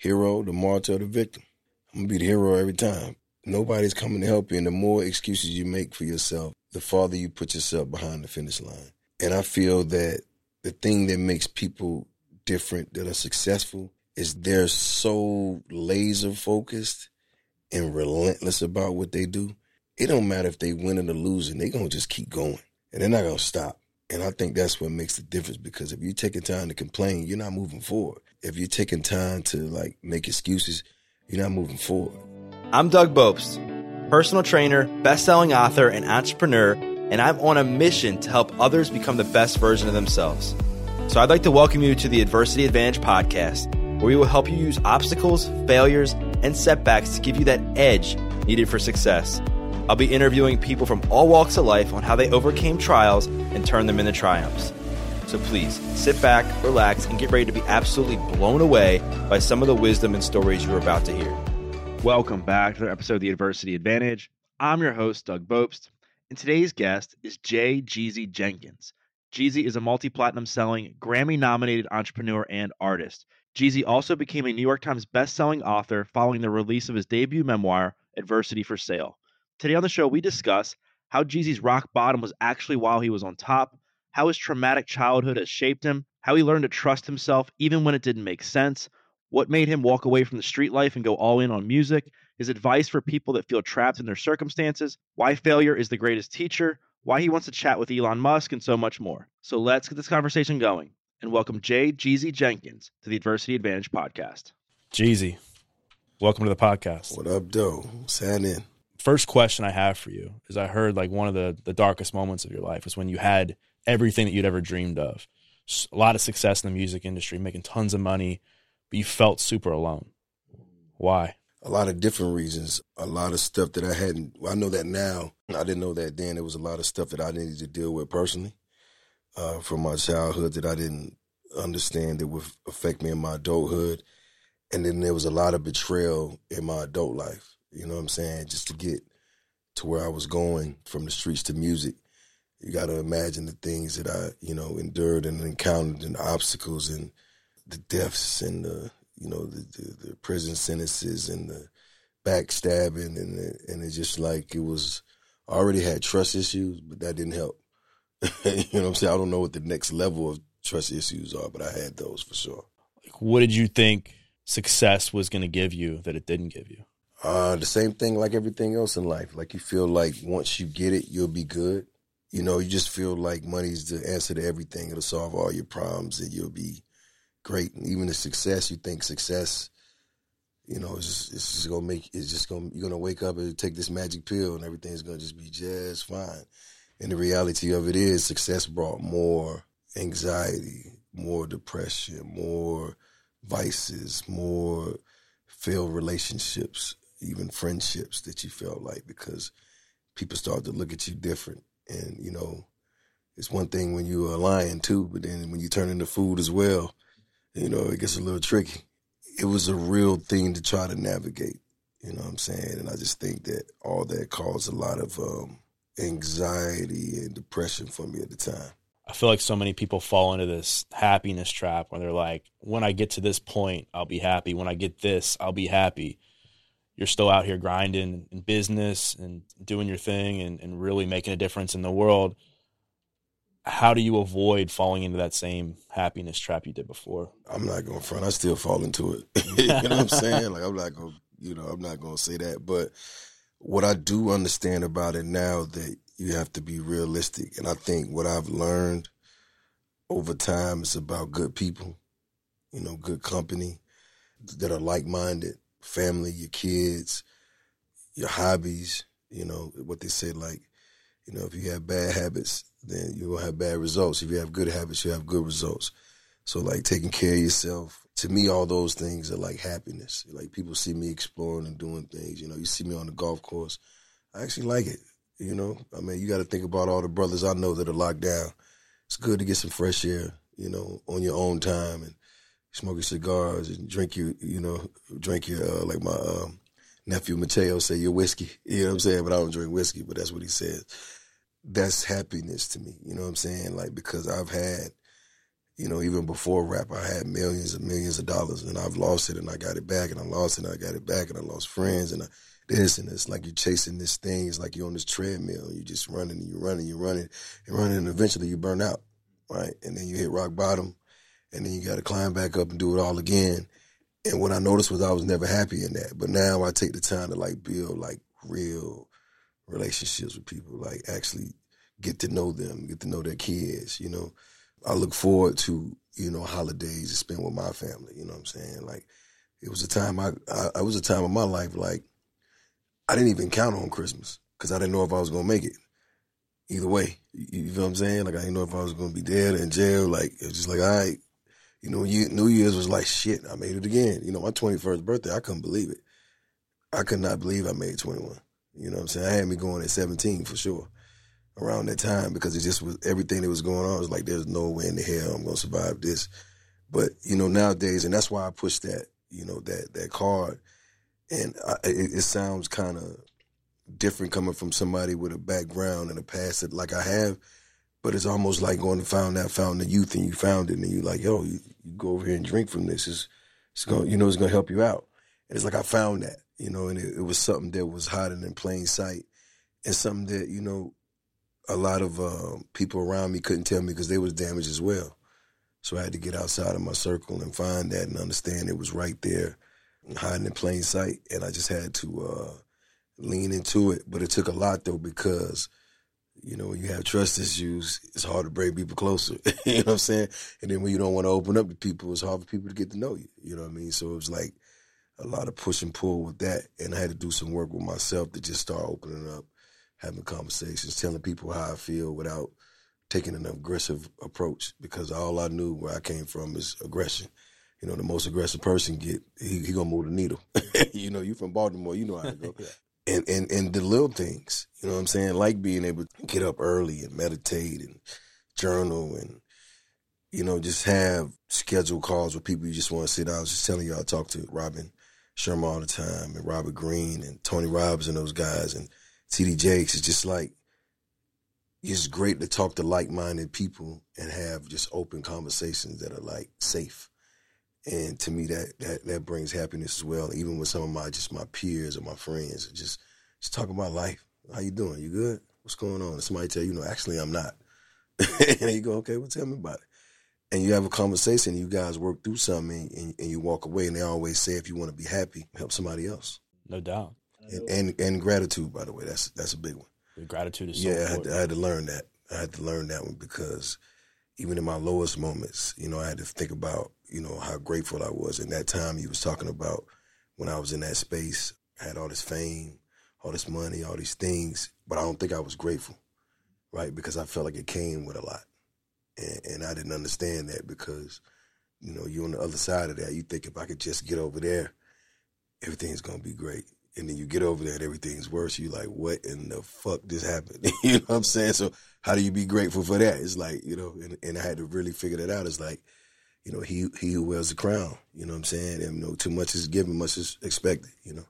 hero, the martyr, the victim. I'm gonna be the hero every time. Nobody's coming to help you, and the more excuses you make for yourself, the farther you put yourself behind the finish line. And I feel that the thing that makes people different that are successful is they're so laser focused and relentless about what they do. It don't matter if they win or losing, they're gonna just keep going. And they're not gonna stop. And I think that's what makes the difference because if you're taking time to complain, you're not moving forward. If you're taking time to like make excuses, you're not moving forward. I'm Doug Bopst, personal trainer, best-selling author, and entrepreneur, and I'm on a mission to help others become the best version of themselves. So I'd like to welcome you to the Adversity Advantage podcast, where we will help you use obstacles, failures, and setbacks to give you that edge needed for success. I'll be interviewing people from all walks of life on how they overcame trials and turned them into triumphs. So please sit back, relax, and get ready to be absolutely blown away by some of the wisdom and stories you're about to hear. Welcome back to another episode of The Adversity Advantage. I'm your host, Doug Bopst, and today's guest is Jay Jeezy Jenkins. Jeezy is a multi platinum selling, Grammy nominated entrepreneur and artist. Jeezy also became a New York Times best-selling author following the release of his debut memoir, Adversity for Sale. Today on the show, we discuss how Jeezy's rock bottom was actually while he was on top, how his traumatic childhood has shaped him, how he learned to trust himself even when it didn't make sense, what made him walk away from the street life and go all in on music, his advice for people that feel trapped in their circumstances, why failure is the greatest teacher, why he wants to chat with Elon Musk, and so much more. So let's get this conversation going and welcome Jay Jeezy Jenkins to the Adversity Advantage podcast. Jeezy, welcome to the podcast. What up, Doe? Sign in first question I have for you is I heard like one of the the darkest moments of your life was when you had everything that you'd ever dreamed of. A lot of success in the music industry, making tons of money, but you felt super alone. Why? A lot of different reasons. A lot of stuff that I hadn't. I know that now. I didn't know that then. There was a lot of stuff that I needed to deal with personally uh, from my childhood that I didn't understand that would affect me in my adulthood. And then there was a lot of betrayal in my adult life you know what I'm saying? Just to get to where I was going from the streets to music. You got to imagine the things that I, you know, endured and encountered and the obstacles and the deaths and the, you know, the, the, the prison sentences and the backstabbing and the, and it's just like it was. I already had trust issues, but that didn't help. you know what I'm saying? I don't know what the next level of trust issues are, but I had those for sure. Like, what did you think success was going to give you that it didn't give you? Uh, the same thing like everything else in life. Like you feel like once you get it, you'll be good. You know, you just feel like money's the answer to everything. It'll solve all your problems and you'll be great. And even the success, you think success, you know, it's just, it's just gonna make it's just gonna you're gonna wake up and take this magic pill and everything's gonna just be just fine. And the reality of it is success brought more anxiety, more depression, more vices, more failed relationships, even friendships that you felt like because people start to look at you different. And, you know, it's one thing when you're a lion too, but then when you turn into food as well, you know, it gets a little tricky. It was a real thing to try to navigate, you know what I'm saying? And I just think that all that caused a lot of um, anxiety and depression for me at the time. I feel like so many people fall into this happiness trap where they're like, when I get to this point, I'll be happy. When I get this, I'll be happy you're still out here grinding in business and doing your thing and, and really making a difference in the world how do you avoid falling into that same happiness trap you did before? I'm not going to front. I still fall into it. You know what i'm saying? Like i'm not going to you know i'm not going to say that. But what i do understand about it now that you have to be realistic and i think what i've learned over time is about good people you know good company that are like-minded family, your kids, your hobbies, you know, what they say, like, you know, if you have bad habits, then you will have bad results. If you have good habits, you have good results. So like taking care of yourself, to me, all those things are like happiness. Like people see me exploring and doing things. You know, you see me on the golf course. I actually like it. You know, I mean, you got to think about all the brothers I know that are locked down. It's good to get some fresh air, you know, on your own time and smoke your cigars and drink your, you know, drink your, uh, like my um, nephew Mateo say, your whiskey. You know what I'm saying? But I don't drink whiskey, but that's what he says. That's happiness to me. You know what I'm saying? Like, because I've had, you know, even before rap, I had millions and millions of dollars and I've lost it and I got it back and I lost it and I got it back and I lost friends and I, this and it's like you're chasing this thing. It's like you're on this treadmill. You're just running and you're running, you're running and running and eventually you burn out, right? And then you hit rock bottom and then you got to climb back up and do it all again. And what I noticed was I was never happy in that. But now I take the time to like build like real relationships with people, like actually get to know them, get to know their kids, you know. I look forward to, you know, holidays to spend with my family, you know what I'm saying? Like it was a time I, I it was a time of my life like I didn't even count on Christmas because I didn't know if I was gonna make it. Either way, you, you know what I'm saying? Like I didn't know if I was gonna be dead or in jail. Like it was just like, all right, you know, New Year's was like shit. I made it again. You know, my 21st birthday, I couldn't believe it. I could not believe I made 21. You know what I'm saying? I had me going at 17 for sure around that time because it just was everything that was going on. It was like, there's no way in the hell I'm going to survive this. But, you know, nowadays, and that's why I push that, you know, that, that card and I, it, it, sounds kind of different coming from somebody with a background and a past that like I have, but it's almost like going to find that fountain of youth and you found it and you like, yo, you, you go over here and drink from this. It's, it's going, you know, it's going to help you out. And it's like I found that, you know, and it, it was something that was hiding in plain sight and something that you know a lot of uh, people around me couldn't tell me because they was damaged as well. So I had to get outside of my circle and find that and understand it was right there hiding in plain sight, and I just had to uh, lean into it. But it took a lot though because you know when you have trust issues, it's hard to bring people closer. you know what I'm saying? And then when you don't want to open up to people, it's hard for people to get to know you. You know what I mean? So it was like a lot of push and pull with that, and I had to do some work with myself to just start opening up, having conversations, telling people how I feel without taking an aggressive approach because all I knew where I came from is aggression you know, the most aggressive person get he, he gonna move the needle. you know, you from Baltimore, you know how to go. And and and the little things, you know what I'm saying? Like being able to get up early and meditate and journal and you know, just have scheduled calls with people you just want to sit down. I was just telling you I talk to Robin Sharma all the time and Robert Greene and Tony Robbins and those guys and TD Jakes. It's just like it's great to talk to like minded people and have just open conversations that are like safe and to me that that that brings happiness as well. Even with some of my just my peers or my friends, just just talking about life. How you doing? You good? What's going on? And somebody tell you, no, actually I'm not. and you go, okay, well tell me about it. And you have a conversation. You guys work through something, and, and you walk away. And they always say, if you want to be happy, help somebody else. No doubt. And, and, and gratitude, by the way, that's that's a big one. The gratitude is so yeah. I had, to, I had to learn that. I had to learn that one because even in my lowest moments, you know, I had to think about, you know, how grateful I was. In that time he was talking about when I was in that space, I had all this fame, all this money, all these things, but I don't think I was grateful, right? Because I felt like it came with a lot. And, and I didn't understand that because, you know, you're on the other side of that. You think if I could just get over there, everything's going to be great and then you get over there and everything's worse. You like, what in the fuck just happened? you know what I'm saying? So how do you be grateful for that? It's like, you know, and, and I had to really figure that out. It's like, you know, he he who wears the crown, you know what I'm saying? And you know, too much is given, much is expected, you know.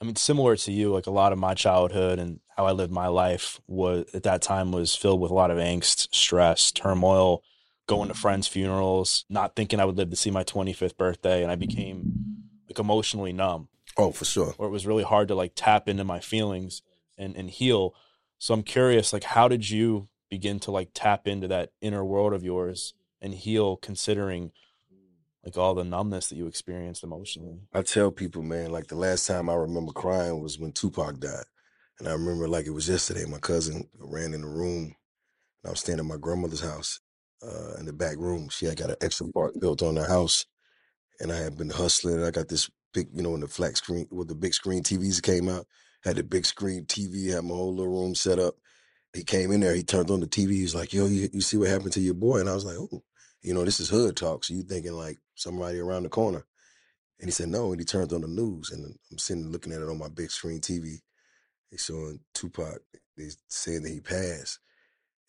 I mean, similar to you, like a lot of my childhood and how I lived my life was at that time was filled with a lot of angst, stress, turmoil, going to friends' funerals, not thinking I would live to see my 25th birthday, and I became like emotionally numb Oh, for sure. Or it was really hard to like tap into my feelings and and heal. So I'm curious, like, how did you begin to like tap into that inner world of yours and heal, considering like all the numbness that you experienced emotionally? I tell people, man, like the last time I remember crying was when Tupac died, and I remember like it was yesterday. My cousin ran in the room, and I was staying at my grandmother's house uh, in the back room. She had got an extra part built on the house, and I had been hustling. I got this big, you know, when the flat screen, when the big screen TVs came out, had the big screen TV, had my whole little room set up. He came in there, he turned on the TV. He's like, yo, you, you see what happened to your boy? And I was like, oh. You know, this is hood talk. So you thinking like somebody around the corner. And he said, no. And he turned on the news. And I'm sitting looking at it on my big screen TV. They showing Tupac. They saying that he passed.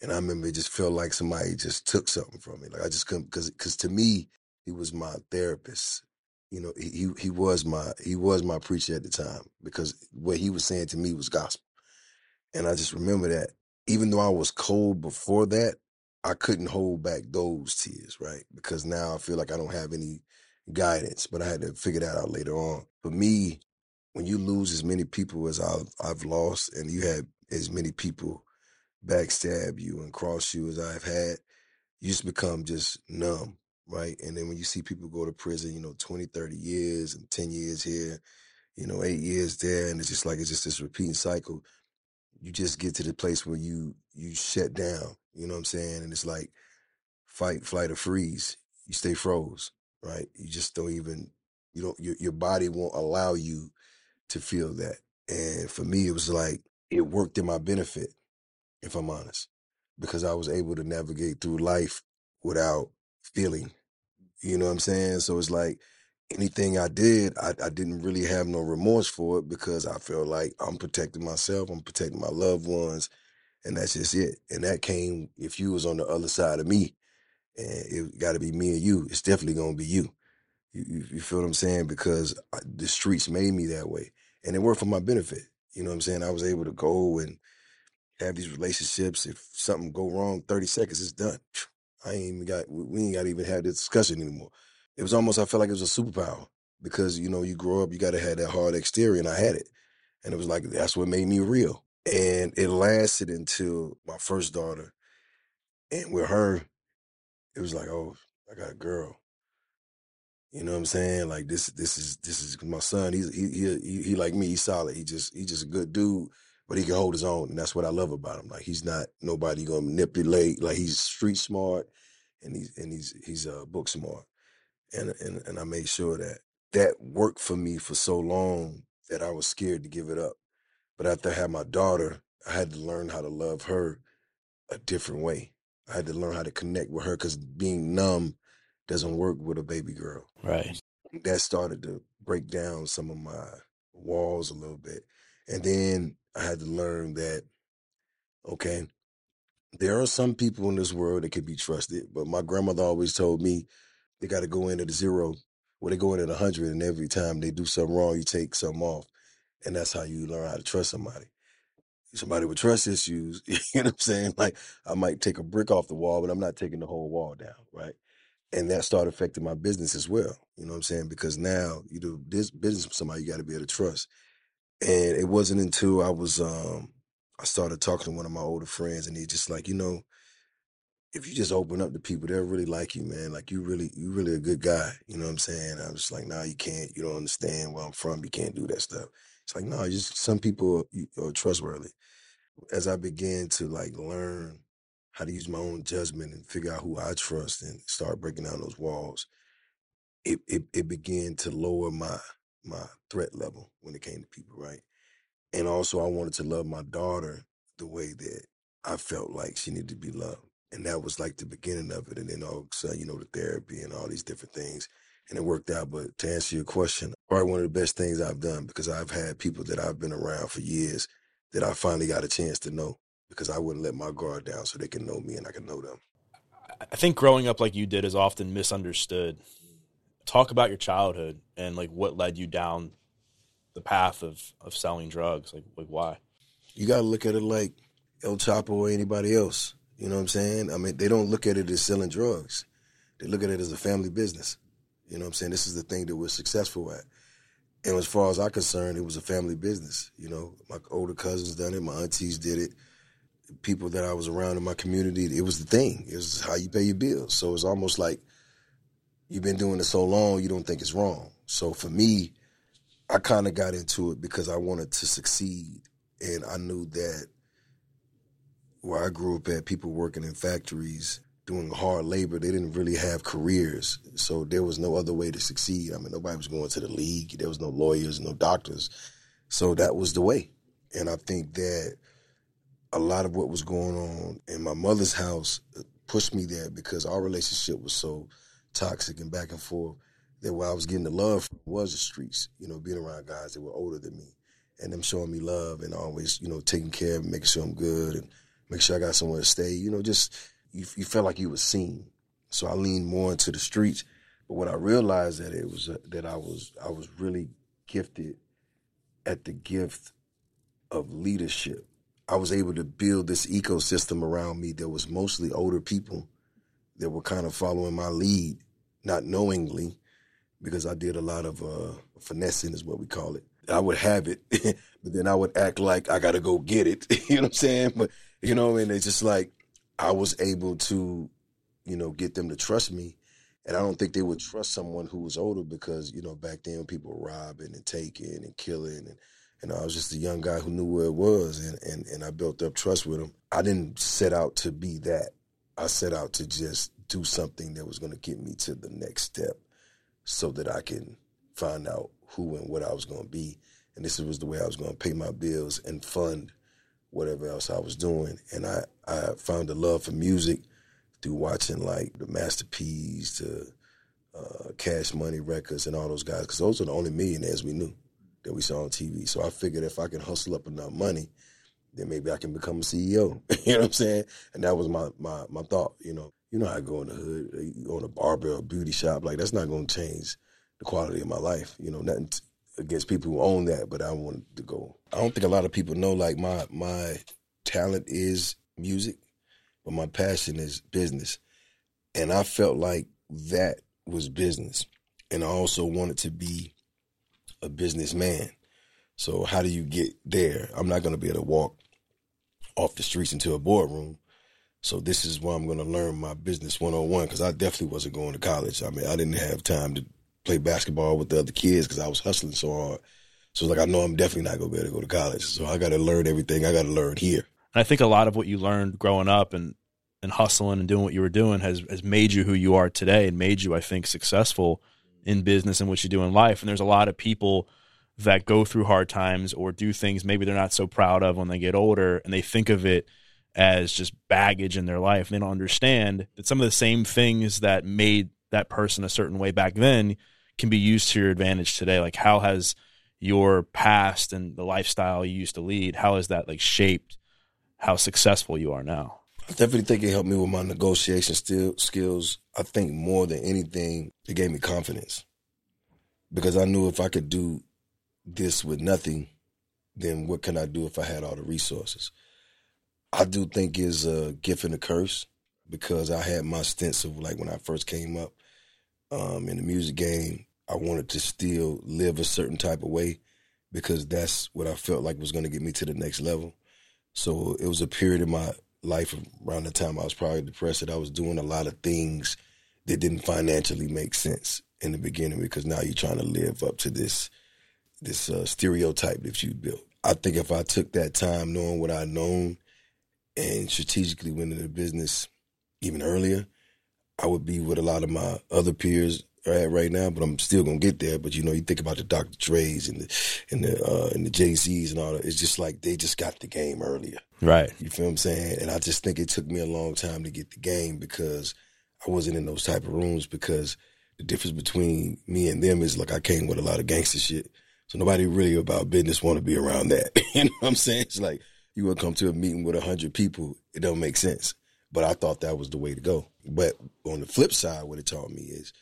And I remember it just felt like somebody just took something from me. Like I just couldn't, cause, cause to me, he was my therapist. You know, he, he was my, he was my preacher at the time because what he was saying to me was gospel. And I just remember that even though I was cold before that, I couldn't hold back those tears, right? Because now I feel like I don't have any guidance, but I had to figure that out later on. For me, when you lose as many people as I've, I've lost, and you had as many people backstab you and cross you as I've had, you just become just numb, right? And then when you see people go to prison, you know, 20, 30 years and 10 years here, you know, eight years there, and it's just like it's just this repeating cycle you just get to the place where you you shut down. You know what I'm saying? And it's like fight, flight, or freeze. You stay froze, right? You just don't even you don't your your body won't allow you to feel that. And for me, it was like it worked in my benefit, if I'm honest, because I was able to navigate through life without feeling. You know what I'm saying? So it's like anything I did, I, I, didn't really have no remorse for it because I felt like I'm protecting myself, I'm protecting my loved ones, and that's just it. And that came if you was on the other side of me, and it got to be me and you. It's definitely gonna be you. You, you, you feel what I'm saying? Because I, the streets made me that way, and it worked for my benefit. You know what I'm saying? I was able to go and have these relationships. If something go wrong, 30 seconds, it's done. I ain't even got. We ain't got even have this discussion anymore. It was almost I felt like it was a superpower because you know you grow up you got to have that hard exterior and I had it. And it was like that's what made me real. And it lasted until my first daughter and with her it was like oh I got a girl. You know what I'm saying? Like this this is this is my son. He's he he, he, he like me. He's solid. He just he's just a good dude but he can hold his own and that's what I love about him like he's not nobody gonna manipulate like he's street smart and he's and he's he's uh book smart and and and I made sure that that worked for me for so long that I was scared to give it up. But after I had my daughter, I had to learn how to love her a different way. I had to learn how to connect with her because being numb doesn't work with a baby girl. Right. That started to break down some of my walls a little bit. And then I had to learn that, okay, there are some people in this world that can be trusted, but my grandmother always told me they got to go in at a zero, where they go in at a hundred, and every time they do something wrong, you take something off, and that's how you learn how to trust somebody. Somebody with trust issues, you know what I'm saying? Like I might take a brick off the wall, but I'm not taking the whole wall down, right? And that started affecting my business as well. You know what I'm saying? Because now you do this business with somebody, you got to be able to trust. And it wasn't until I was um I started talking to one of my older friends, and he just like, you know, if you just open up to people, they'll really like you, man. Like you really, you really a good guy. You know what I'm saying? I was like, nah, you can't. You don't understand where I'm from. You can't do that stuff. It's like, no, just some people are, are trustworthy. As I began to like learn how to use my own judgment and figure out who I trust and start breaking down those walls, it it, it began to lower my my threat level when it came to people, right? And also, I wanted to love my daughter the way that I felt like she needed to be loved and that was like the beginning of it. And then all of a sudden, you know, the therapy and all these different things. And it worked out. But to answer your question, probably one of the best things I've done because I've had people that I've been around for years that I finally got a chance to know because I wouldn't let my guard down so they can know me and I can know them. I think growing up like you did is often misunderstood. Talk about your childhood and like what led you down the path of, of selling drugs. Like, like why? You got to look at it like El Chapo or anybody else you know what I'm saying? I mean, they don't look at it as selling drugs. They look at it as a family business. You know what I'm saying? This is the thing that we're successful at. And as far as I'm concerned, it was a family business. You know, my older cousins done it, my aunties did it, people that I was around in my community, it was the thing. It was how you pay your bills. So it's almost like you've been doing it so long, you don't think it's wrong. So for me, I kind of got into it because I wanted to succeed. And I knew that where I grew up at, people working in factories doing hard labor, they didn't really have careers. So there was no other way to succeed. I mean, nobody was going to the league. There was no lawyers, no doctors. So that was the way. And I think that a lot of what was going on in my mother's house, pushed me there because our relationship was so toxic and back and forth that where I was getting the love from was the streets, you know, being around guys that were older than me and them showing me love and always, you know, taking care of making sure I'm good and make sure I got somewhere to stay. You know, just you, you felt like you were seen. So I leaned more into the streets. But what I realized that it was uh, that I was I was really gifted at the gift of leadership. I was able to build this ecosystem around me that was mostly older people that were kind of following my lead, not knowingly, because I did a lot of uh, finessing, is what we call it. I would have it, but then I would act like I got to go get it. you know what I'm saying? But you know, and it's just like I was able to, you know, get them to trust me. And I don't think they would trust someone who was older because, you know, back then people were robbing and taking and killing. And, know, I was just a young guy who knew where it was. And, and, and I built up trust with them. I didn't set out to be that. I set out to just do something that was going to get me to the next step so that I can find out who and what I was going to be. And this was the way I was going to pay my bills and fund whatever else I was doing. And I, I found a love for music through watching like the Master P's to uh, Cash Money Records and all those guys, because those are the only millionaires we knew that we saw on TV. So I figured if I can hustle up enough money, then maybe I can become a CEO. you know what I'm saying? And that was my, my, my thought, you know. You know, how I go in the hood, you go in a barber or a beauty shop, like that's not going to change the quality of my life. You know, nothing t- against people who own that, but I wanted to go. I don't think a lot of people know like my my talent is music, but my passion is business. And I felt like that was business. And I also wanted to be a businessman. So how do you get there? I'm not going to be able to walk off the streets into a boardroom. So this is where I'm going to learn my business 101 because I definitely wasn't going to college. I mean, I didn't have time to play basketball with the other kids because I was hustling so hard. So like I know I'm definitely not gonna be able to go to college. So I got to learn everything. I got to learn here. And I think a lot of what you learned growing up and and hustling and doing what you were doing has has made you who you are today and made you, I think, successful in business and what you do in life. And there's a lot of people that go through hard times or do things maybe they're not so proud of when they get older and they think of it as just baggage in their life. They don't understand that some of the same things that made that person a certain way back then can be used to your advantage today? Like how has your past and the lifestyle you used to lead, how has that like shaped how successful you are now? I definitely think it helped me with my negotiation still skills. I think more than anything, it gave me confidence because I knew if I could do this with nothing, then what can I do if I had all the resources? I do think is a gift and a curse because I had my stints of like when I first came up, um, in the music game, I wanted to still live a certain type of way because that's what I felt like was going to get me to the next level. So it was a period in my life around the time I was probably depressed that I was doing a lot of things that didn't financially make sense in the beginning because now you're trying to live up to this this uh, stereotype that you built. I think if I took that time knowing what I'd known and strategically went into business even earlier, I would be with a lot of my other peers at right now, but I'm still gonna get there. But you know, you think about the Dr. Dre's and the and the uh, and the Jay Z's and all that. It's just like they just got the game earlier, right? You feel what I'm saying? And I just think it took me a long time to get the game because I wasn't in those type of rooms. Because the difference between me and them is like I came with a lot of gangster shit, so nobody really about business want to be around that. you know what I'm saying? It's like you would come to a meeting with a hundred people, it don't make sense. But I thought that was the way to go. But on the flip side, what it taught me is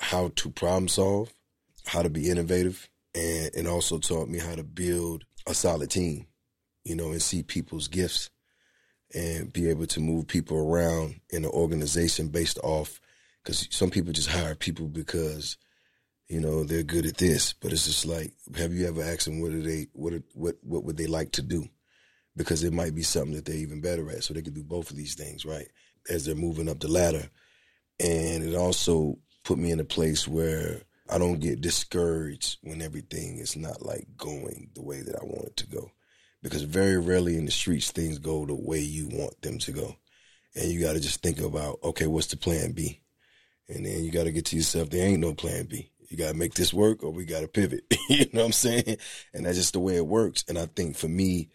how to problem solve, how to be innovative, and, and also taught me how to build a solid team, you know, and see people's gifts and be able to move people around in an organization based off because some people just hire people because you know they're good at this but it's just like have you ever asked them what do they what what what would they like to do because it might be something that they're even better at. So they could do both of these things, right? As they're moving up the ladder. And it also put me in a place where I don't get discouraged when everything is not like going the way that I want it to go. Because very rarely in the streets things go the way you want them to go. And you got to just think about, okay, what's the plan B? And then you got to get to yourself, there ain't no plan B. You got to make this work or we got to pivot. you know what I'm saying? And that's just the way it works. And I think for me,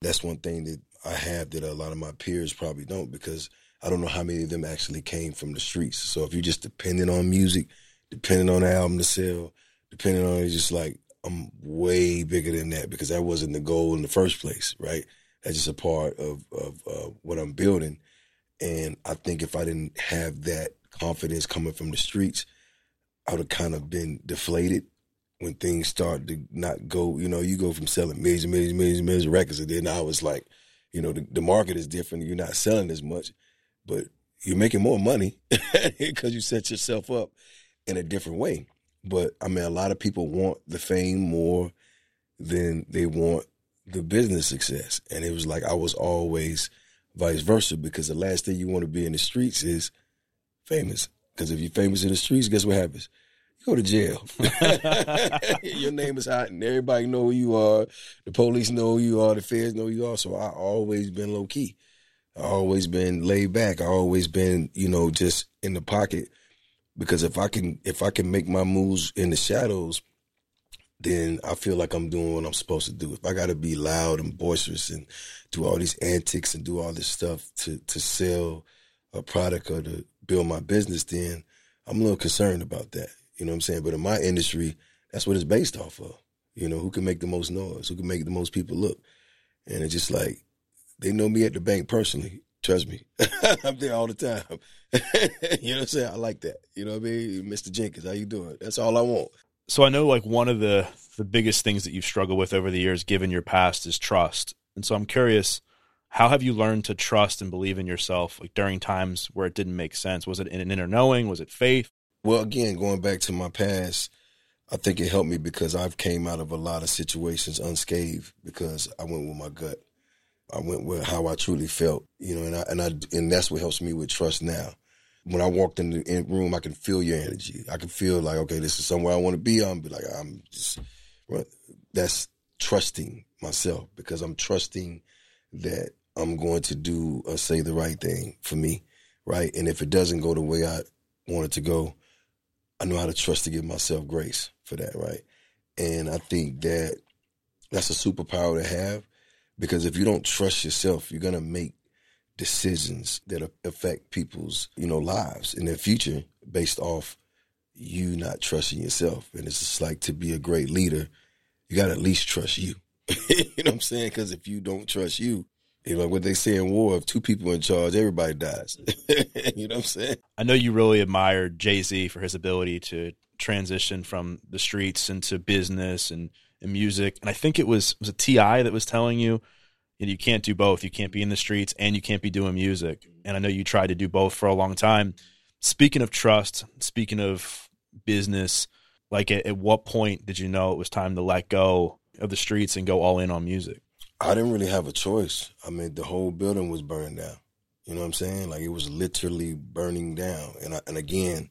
that's one thing that I have that a lot of my peers probably don't because I don't know how many of them actually came from the streets. So if you're just dependent on music, dependent on the album to sell, dependent on just like I'm way bigger than that because that wasn't the goal in the first place, right? That's just a part of of uh, what I'm building, and I think if I didn't have that confidence coming from the streets, I would have kind of been deflated when things start to not go. You know, you go from selling millions and millions and millions and millions of records, and then I was like, you know, the, the market is different. You're not selling as much but you're making more money because you set yourself up in a different way. But I mean, a lot of people want the fame more than they want the business success. And it was like I was always vice versa because the last thing you want to be in the streets is famous. Because if you're famous in the streets, guess what happens? You go to jail. Your name is hot and everybody know who you are. The police know who you are. The feds know who you are. So I always been low key. I always been laid back. I always been, you know, just in the pocket. Because if I can if I can make my moves in the shadows, then I feel like I'm doing what I'm supposed to do. If I gotta be loud and boisterous and do all these antics and do all this stuff to to sell a product or to build my business, then I'm a little concerned about that. You know what I'm saying? But in my industry, that's what it's based off of. You know, who can make the most noise, who can make the most people look. And it's just like they know me at the bank personally. Trust me. I'm there all the time. you know what I'm saying? I like that. You know what I mean? Mr. Jenkins, how you doing? That's all I want. So I know like one of the the biggest things that you've struggled with over the years given your past is trust. And so I'm curious, how have you learned to trust and believe in yourself like during times where it didn't make sense? Was it an inner knowing? Was it faith? Well, again, going back to my past, I think it helped me because I've came out of a lot of situations unscathed because I went with my gut. I went with how I truly felt, you know, and I and I and that's what helps me with trust now. When I walked in the room, I can feel your energy. I can feel like, okay, this is somewhere I want to be. I'm be like, I'm just that's trusting myself because I'm trusting that I'm going to do or say the right thing for me, right? And if it doesn't go the way I want it to go, I know how to trust to give myself grace for that, right? And I think that that's a superpower to have because if you don't trust yourself, you're gonna make decisions that affect people's you know lives in their future based off you not trusting yourself. And it's just like to be a great leader, you got to at least trust you. you know what I'm saying? Because if you don't trust you, you know what they say in war: if two people in charge, everybody dies. you know what I'm saying? I know you really admired Jay Z for his ability to transition from the streets into business and and music. And I think it was was a T.I. that was telling you, you, know, you can't do both. You can't be in the streets and you can't be doing music. And I know you tried to do both for a long time. Speaking of trust, speaking of business, like at, at what point did you know it was time to let go of the streets and go all in on music? I didn't really have a choice. I mean, the whole building was burned down. You know what I'm saying? Like it was literally burning down. And I, and again,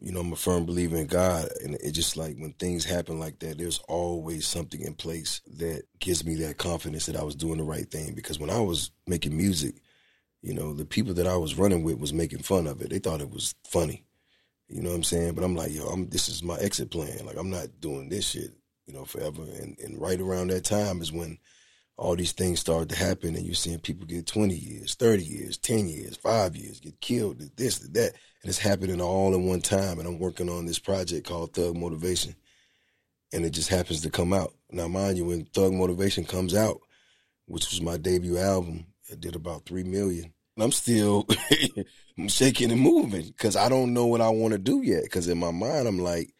you know, I'm a firm believer in God, and it just like when things happen like that, there's always something in place that gives me that confidence that I was doing the right thing. Because when I was making music, you know, the people that I was running with was making fun of it. They thought it was funny, you know what I'm saying? But I'm like, yo, I'm, this is my exit plan. Like I'm not doing this shit, you know, forever. And and right around that time is when all these things started to happen, and you're seeing people get 20 years, 30 years, 10 years, five years, get killed, this, that and it's happening all in one time. And I'm working on this project called Thug Motivation, and it just happens to come out. Now, mind you, when Thug Motivation comes out, which was my debut album, it did about three million. and I'm still I'm shaking and moving because I don't know what I want to do yet. Because in my mind, I'm like,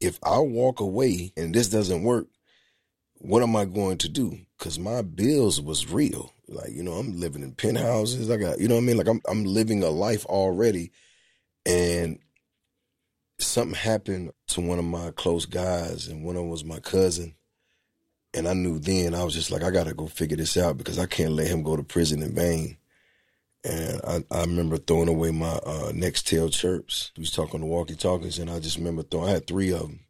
if I walk away and this doesn't work, what am I going to do? Because my bills was real. Like you know, I'm living in penthouses. I got you know what I mean. Like I'm I'm living a life already and something happened to one of my close guys, and one of them was my cousin. And I knew then I was just like, I gotta go figure this out because I can't let him go to prison in vain. And I, I remember throwing away my uh, Nextel chirps. He was talking to walkie talkies, and I just remember throwing. I had three of them.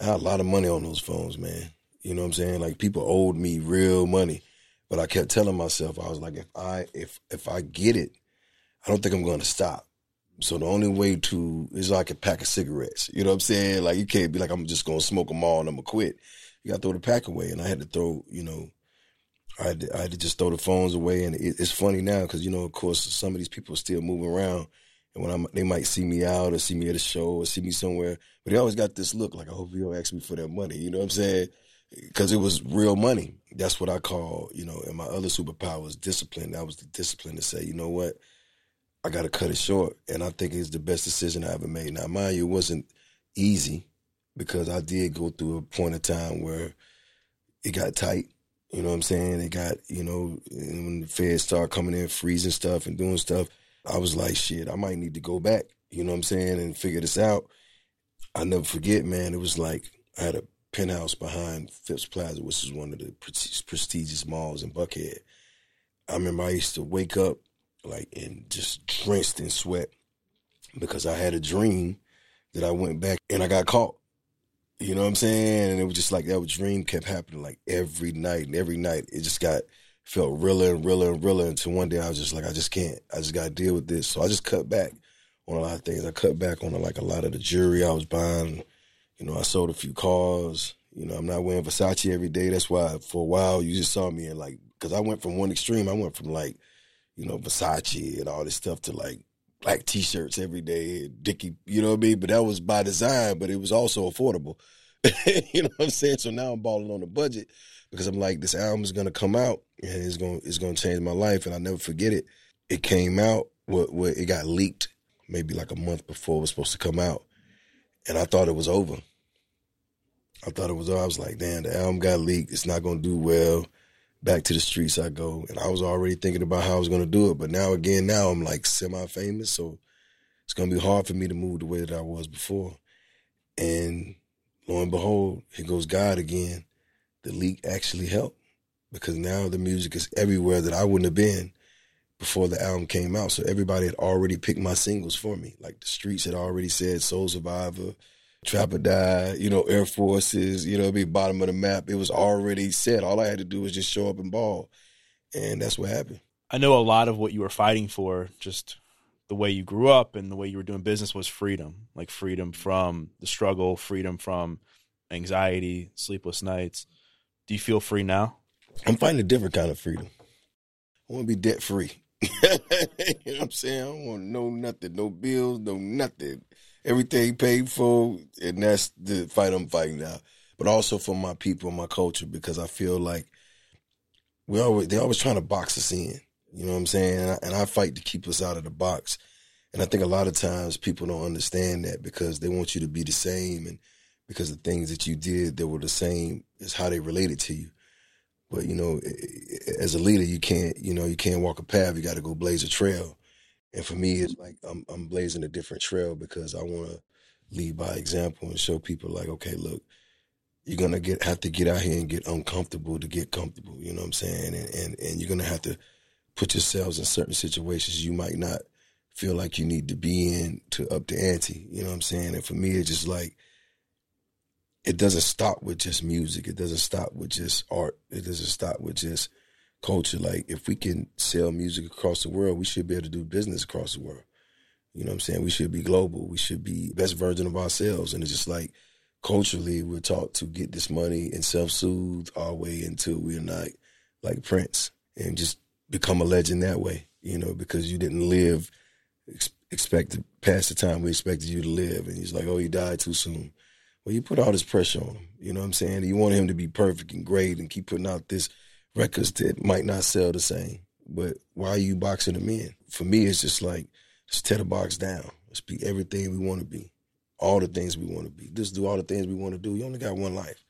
I had a lot of money on those phones, man. You know what I'm saying? Like people owed me real money, but I kept telling myself, I was like, if I if if I get it, I don't think I'm to stop. So the only way to is like a pack of cigarettes. You know what I'm saying? Like you can't be like I'm just gonna smoke them all and I'm gonna quit. You gotta throw the pack away, and I had to throw you know I had to, I had to just throw the phones away, and it, it's funny now because you know, of course, some of these people are still moving around, and when I'm, they might see me out or see me at a show or see me somewhere, but they always got this look like I hope you don't ask me for that money. You know what I'm saying? Because it was real money. That's what I call, you know, and my other superpower is discipline. That was the discipline to say, you know what, I got to cut it short, and I think it's the best decision I ever made. Now, mind you, it wasn't easy because I did go through a point of time where it got tight. You know what I'm saying? It got, you know, when the feds started coming in, freezing stuff and doing stuff, I was like, shit, I might need to go back, you know what I'm saying, and figure this out. I never forget, man, it was like I had a penthouse behind Phipps Plaza, which is one of the prestigious malls in Buckhead. I remember I used to wake up like and just drenched in sweat because I had a dream that I went back and I got caught. You know what I'm saying? And it was just like that dream kept happening like every night and every night. It just got felt realer and realer and realer until one day I was just like, I just can't. I just got to deal with this. So I just cut back on a lot of things. I cut back on like a lot of the jewelry I was buying. You know, I sold a few cars. You know, I'm not wearing Versace every day. That's why for a while you just saw me in like, because I went from one extreme. I went from like, you know, Versace and all this stuff to like black t-shirts every day, Dickie, you know what I mean? But that was by design, but it was also affordable. you know what I'm saying? So now I'm balling on the budget because I'm like, this album is gonna come out and it's gonna it's gonna change my life, and I'll never forget it. It came out, what what it got leaked maybe like a month before it was supposed to come out, and I thought it was over. I thought it was. I was like, damn, the album got leaked. It's not gonna do well back to the streets I go. And I was already thinking about how I was to do it. But now, again, now I'm like semi famous. So it's to be hard for me to move the way that I was before. And lo and behold, here goes God again. The leak actually helped because now the music is everywhere that I wouldn't have been before the album came out. So everybody had already picked my singles for me. Like the streets had already said Soul Survivor, Trap or Die, you know, Air Forces, you know, be bottom of the map. It was already set. All I had to do was just show up and ball. And that's what happened. I know a lot of what you were fighting for, just the way you grew up and the way you were doing business was freedom. Like freedom from the struggle, freedom from anxiety, sleepless nights. Do you feel free now? I'm finding a different kind of freedom. I want to be debt free. you know what I'm saying? I don't want no nothing, no bills, no nothing everything paid for, and that's the fight I'm fighting now. But also for my people, my culture, because I feel like we always they're always trying to box us in. You know what I'm saying? And I, and I fight to keep us out of the box. And I think a lot of times people don't understand that because they want you to be the same, and because the things that you did that were the same is how they related to you. But you know, as a leader, you can't you know you can't walk a path. You got to go blaze a trail. And for me, it's mm-hmm. like I'm, I'm blazing a different trail because I want to lead by example and show people like, okay, look, you're gonna get have to get out here and get uncomfortable to get comfortable. You know what I'm saying? And and, and you're gonna have to put yourselves in certain situations you might not feel like you need to be in to up the ante. You know what I'm saying? And for me, it's just like it doesn't stop with just music. It doesn't stop with just art. It doesn't stop with just culture. Like if we can sell music across the world, we should be able to do business across the world. You know what I'm saying? We should be global. We should be best version of ourselves. And it's just like culturally we're taught to get this money and self-soothe our way until we're not like Prince and just become a legend that way, you know, because you didn't live ex- expected past the time we expected you to live. And he's like, oh, he died too soon. Well, you put all this pressure on him. You know what I'm saying? You want him to be perfect and great and keep putting out this records that might not sell the same. But why are you boxing them in? For me, it's just like, just tear the box down. Let's be everything we want to be. All the things we want to be. Just do all the things we want to do. You only got one life.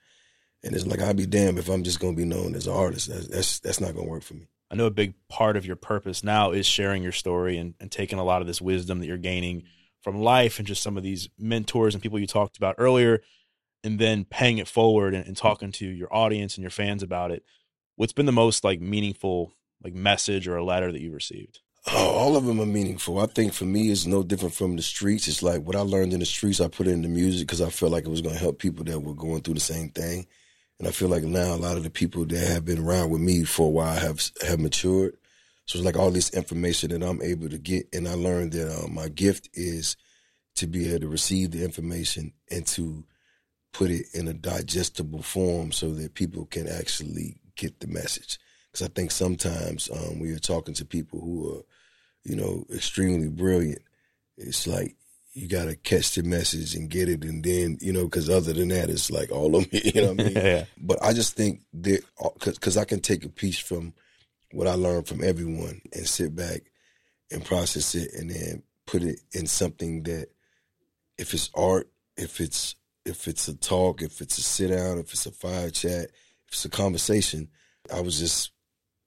And it's like, I'd be damned if I'm just going to be known as an artist. That's, that's, that's not going to work for me. I know a big part of your purpose now is sharing your story and, and taking a lot of this wisdom that you're gaining from life and just some of these mentors and people you talked about earlier, and then paying it forward and, and talking to your audience and your fans about it what's been the most like meaningful like message or a letter that you received? Oh, all of them are meaningful. I think for me, it's no different from the streets. It's like what I learned in the streets, I put it in the music because I felt like it was going to help people that were going through the same thing. And I feel like now a lot of the people that have been around with me for a while have have matured. So it's like all this information that I'm able to get, and I learned that uh, my gift is to be able to receive the information and to put it in a digestible form so that people can actually get the message. Because I think sometimes um, when you're talking to people who are, you know, extremely brilliant, it's like you got to catch the message and get it. And then, you know, because other than that, it's like all of me, you know what I mean? yeah. But I just think that, because I can take a piece from what I learned from everyone and sit back and process it and then put it in something that if it's art, if it's if it's a talk, if it's a sit down, if it's a fire chat, it's a conversation. I was just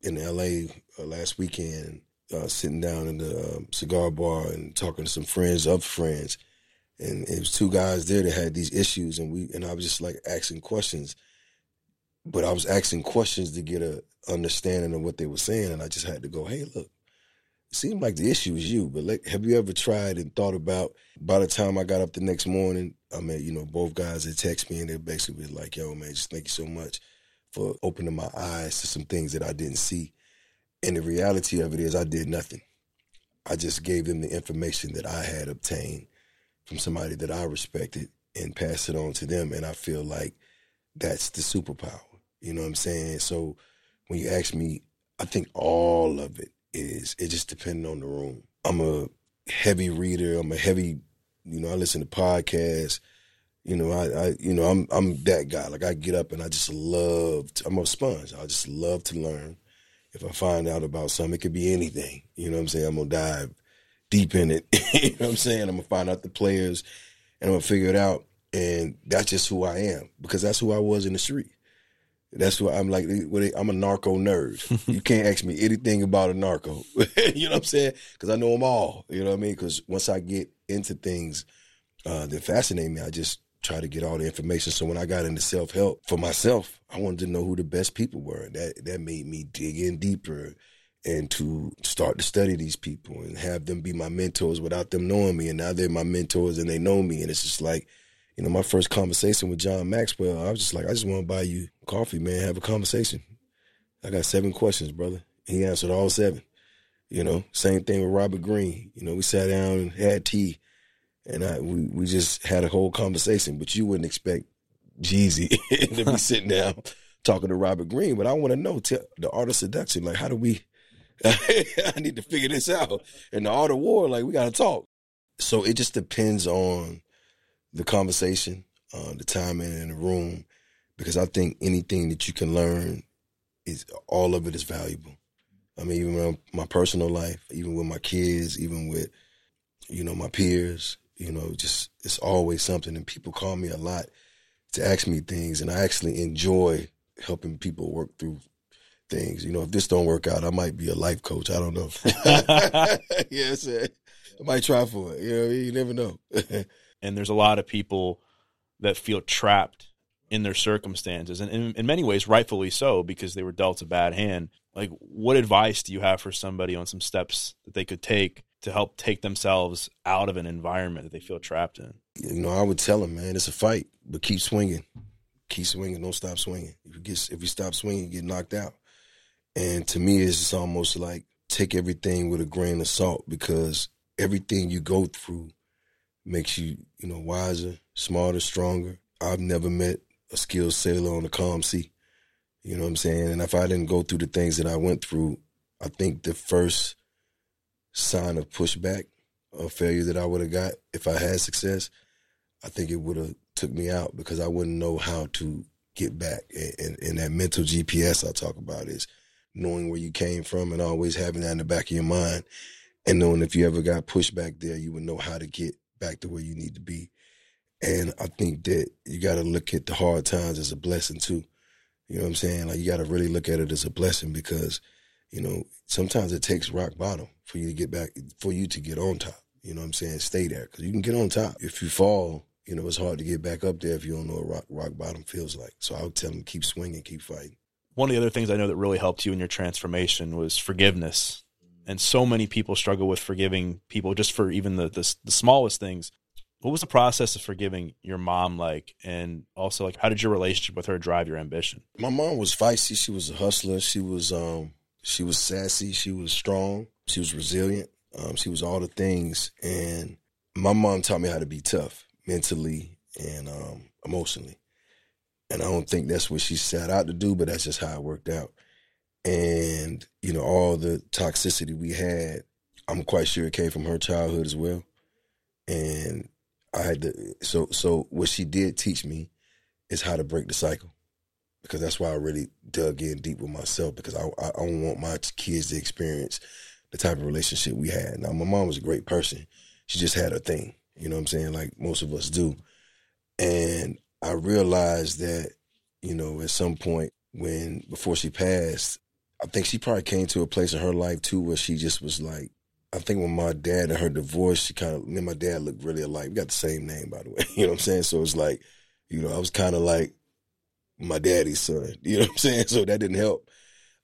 in LA uh, last weekend, uh, sitting down in the um, cigar bar and talking to some friends of friends, and it was two guys there that had these issues, and we and I was just like asking questions, but I was asking questions to get a understanding of what they were saying, and I just had to go, hey, look, it seemed like the issue is you, but like, have you ever tried and thought about? By the time I got up the next morning, I met you know both guys that text me, and they basically like, yo, man, just thank you so much for opening my eyes to some things that I didn't see. And the reality of it is, I did nothing. I just gave them the information that I had obtained from somebody that I respected and passed it on to them. And I feel like that's the superpower. You know what I'm saying? So when you ask me, I think all of it is, it just depends on the room. I'm a heavy reader. I'm a heavy, you know, I listen to podcasts. You know, I, I, you know, I'm I'm that guy. Like I get up and I just love. To, I'm a sponge. I just love to learn. If I find out about something, it could be anything. You know what I'm saying? I'm gonna dive deep in it. you know what I'm saying? I'm gonna find out the players, and I'm gonna figure it out. And that's just who I am because that's who I was in the street. That's what I'm like. I'm a narco nerd. you can't ask me anything about a narco. you know what I'm saying? Because I know them all. You know what I mean? Because once I get into things uh, that fascinate me, I just try to get all the information. So when I got into self help for myself, I wanted to know who the best people were. That that made me dig in deeper and to start to study these people and have them be my mentors without them knowing me. And now they're my mentors and they know me. And it's just like, you know, my first conversation with John Maxwell, I was just like, I just want to buy you coffee, man. Have a conversation. I got seven questions, brother. He answered all seven. You know, same thing with Robert Greene. You know, we sat down and had tea and I we, we just had a whole conversation. But you wouldn't expect Jeezy to be sitting down talking to Robert Greene. But I want to know the art of seduction. Like, how do we? I need to figure this out. And the art of war, like, we got to talk. So it just depends on the conversation, uh, the timing, and the room, because I think anything that you can learn is all of it is valuable. I mean, even my personal life, even with my kids, even with you know my peers, you know, just it's always something. And people call me a lot to ask me things, and I actually enjoy helping people work through things. You know, if this don't work out, I might be a life coach. I don't know. yeah, I might try for it. You know, you never know. and there's a lot of people that feel trapped in their circumstances, and in, in many ways, rightfully so, because they were dealt a bad hand. Like, what advice do you have for somebody on some steps that they could take to help take themselves out of an environment that they feel trapped in? You know, I would tell them, man, it's a fight, but keep swinging, keep swinging, don't stop swinging. If you get, if you stop swinging, you get knocked out. And to me, it's almost like take everything with a grain of salt because everything you go through makes you, you know, wiser, smarter, stronger. I've never met a skilled sailor on a calm sea. You know what I'm saying? And if I didn't go through the things that I went through, I think the first sign of pushback or failure that I would have got if I had success, I think it would have took me out because I wouldn't know how to get back. And, and, and, that mental GPS I talk about is knowing where you came from and always having that in the back of your mind and knowing if you ever got pushed back there, you would know how to get back to where you need to be. And I think that you got to look at the hard times as a blessing too. You know what I'm saying? Like you got to really look at it as a blessing because – you know, sometimes it takes rock bottom for you to get back, for you to get on top. You know what I'm saying? Stay there because you can get on top. If you fall, you know, it's hard to get back up there if you don't know what rock, rock bottom feels like. So I would tell them keep swinging, keep fighting. One of the other things I know that really helped you in your transformation was forgiveness. And so many people struggle with forgiving people just for even the, the, the smallest things. What was the process of forgiving your mom like? And also, like, how did your relationship with her drive your ambition? My mom was feisty. She was a hustler. She was, um, she was sassy. She was strong. She was resilient. Um, she was all the things. And my mom taught me how to be tough mentally and um, emotionally. And I don't think that's what she set out to do, but that's just how it worked out. and you know all the toxicity we had. I'm quite sure it came from her childhood as well, and I had to. So so what she did teach me is how to break the cycle, because that's why I really dug in deep with myself because I I don't want my kids to experience the type of relationship we had. Now my mom was a great person. She just had her thing, you know what I'm saying, like most of us do. And I realized that, you know, at some point when before she passed, I think she probably came to a place in her life too where she just was like, I think when my dad and her divorced, she kind of, me and my dad looked really alike. We got the same name, by the way. You know what I'm saying? So it's like, you know, I was kind of like my daddy's son. You know what I'm saying? So that didn't help.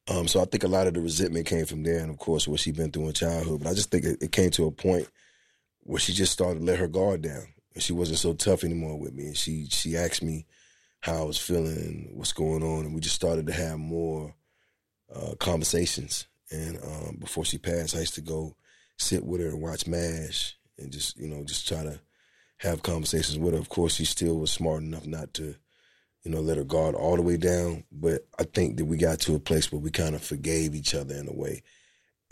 Um, so I think a lot of the resentment came from there, and of course what she'd been through in childhood. But I just think it, it came to a point where she just started to let her guard down, and she wasn't so tough anymore with me. And she she asked me how I was feeling what's going on, and we just started to have more uh, conversations. And um, before she passed, I used to go sit with her and watch MASH, and just you know just try to have conversations with her. Of course, she still was smart enough not to you know, let her guard all the way down. But I think that we got to a place where we kind of forgave each other in a way.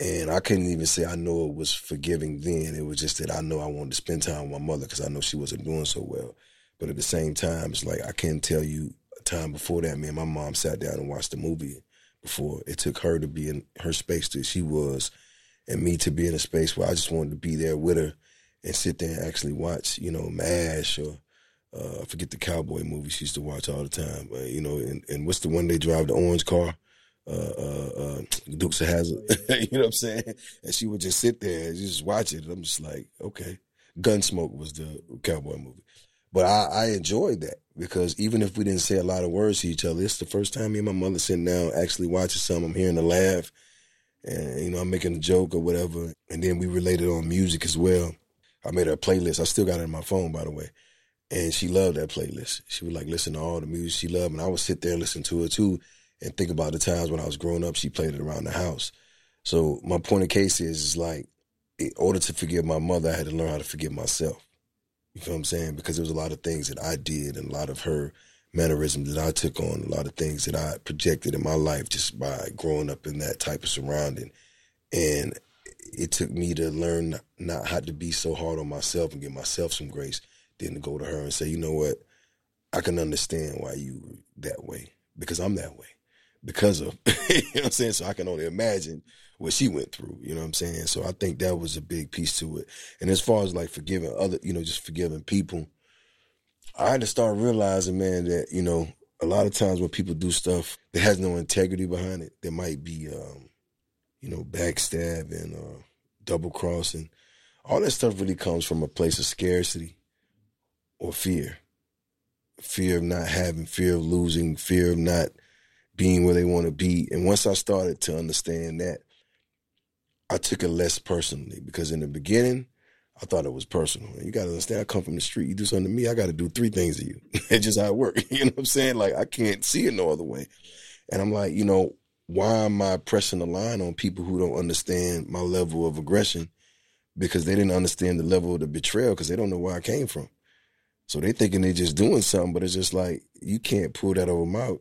And I couldn't even say I know it was forgiving then. It was just that I know I wanted to spend time with my mother because I know she wasn't doing so well. But at the same time, it's like I can't tell you a time before that, me and my mom sat down and watched the movie before. It took her to be in her space that she was and me to be in a space where I just wanted to be there with her and sit there and actually watch, you know, MASH or uh, I forget the cowboy movie she used to watch all the time. But, you know, and, and what's the one they drive the orange car? Uh, uh, uh, Dukes of Hazzard. you know what I'm saying? And she would just sit there and just watch it. I'm just like, okay. Gunsmoke was the cowboy movie. But I, I enjoyed that because even if we didn't say a lot of words to each other, it's the first time me and my mother sitting down actually watching some. I'm hearing the laugh and, you know, I'm making a joke or whatever. And then we related on music as well. I made a playlist. I still got it in my phone, by the way. And she loved that playlist. She would like listen to all the music she loved. And I would sit there and listen to it too and think about the times when I was growing up, she played it around the house. So my point of case is, is like, in order to forgive my mother, I had to learn how to forgive myself. You feel what I'm saying? Because there was a lot of things that I did and a lot of her mannerisms that I took on, a lot of things that I projected in my life just by growing up in that type of surrounding. And it took me to learn not how to be so hard on myself and give myself some grace than to go to her and say, you know what, I can understand why you were that way because I'm that way because of you know what I'm saying. So I can only imagine what she went through. You know what I'm saying. So I think that was a big piece to it. And as far as like forgiving other, you know, just forgiving people, I had to start realizing, man, that you know a lot of times when people do stuff that has no integrity behind it, there might be, um, you know, backstab and uh, double crossing. All that stuff really comes from a place of scarcity or fear. Fear of not having, fear of losing, fear of not being where they want to be. And once I started to understand that, I took it less personally because in the beginning, I thought it was personal. You got to understand, I come from the street. You do something to me, I got to do three things to you. it's just how it works. You know what I'm saying? Like, I can't see it no other way. And I'm like, you know, why am I pressing the line on people who don't understand my level of aggression? Because they didn't understand the level of the betrayal because they don't know where I came from. So they thinking they just doing something, but it's just like you can't pull that over my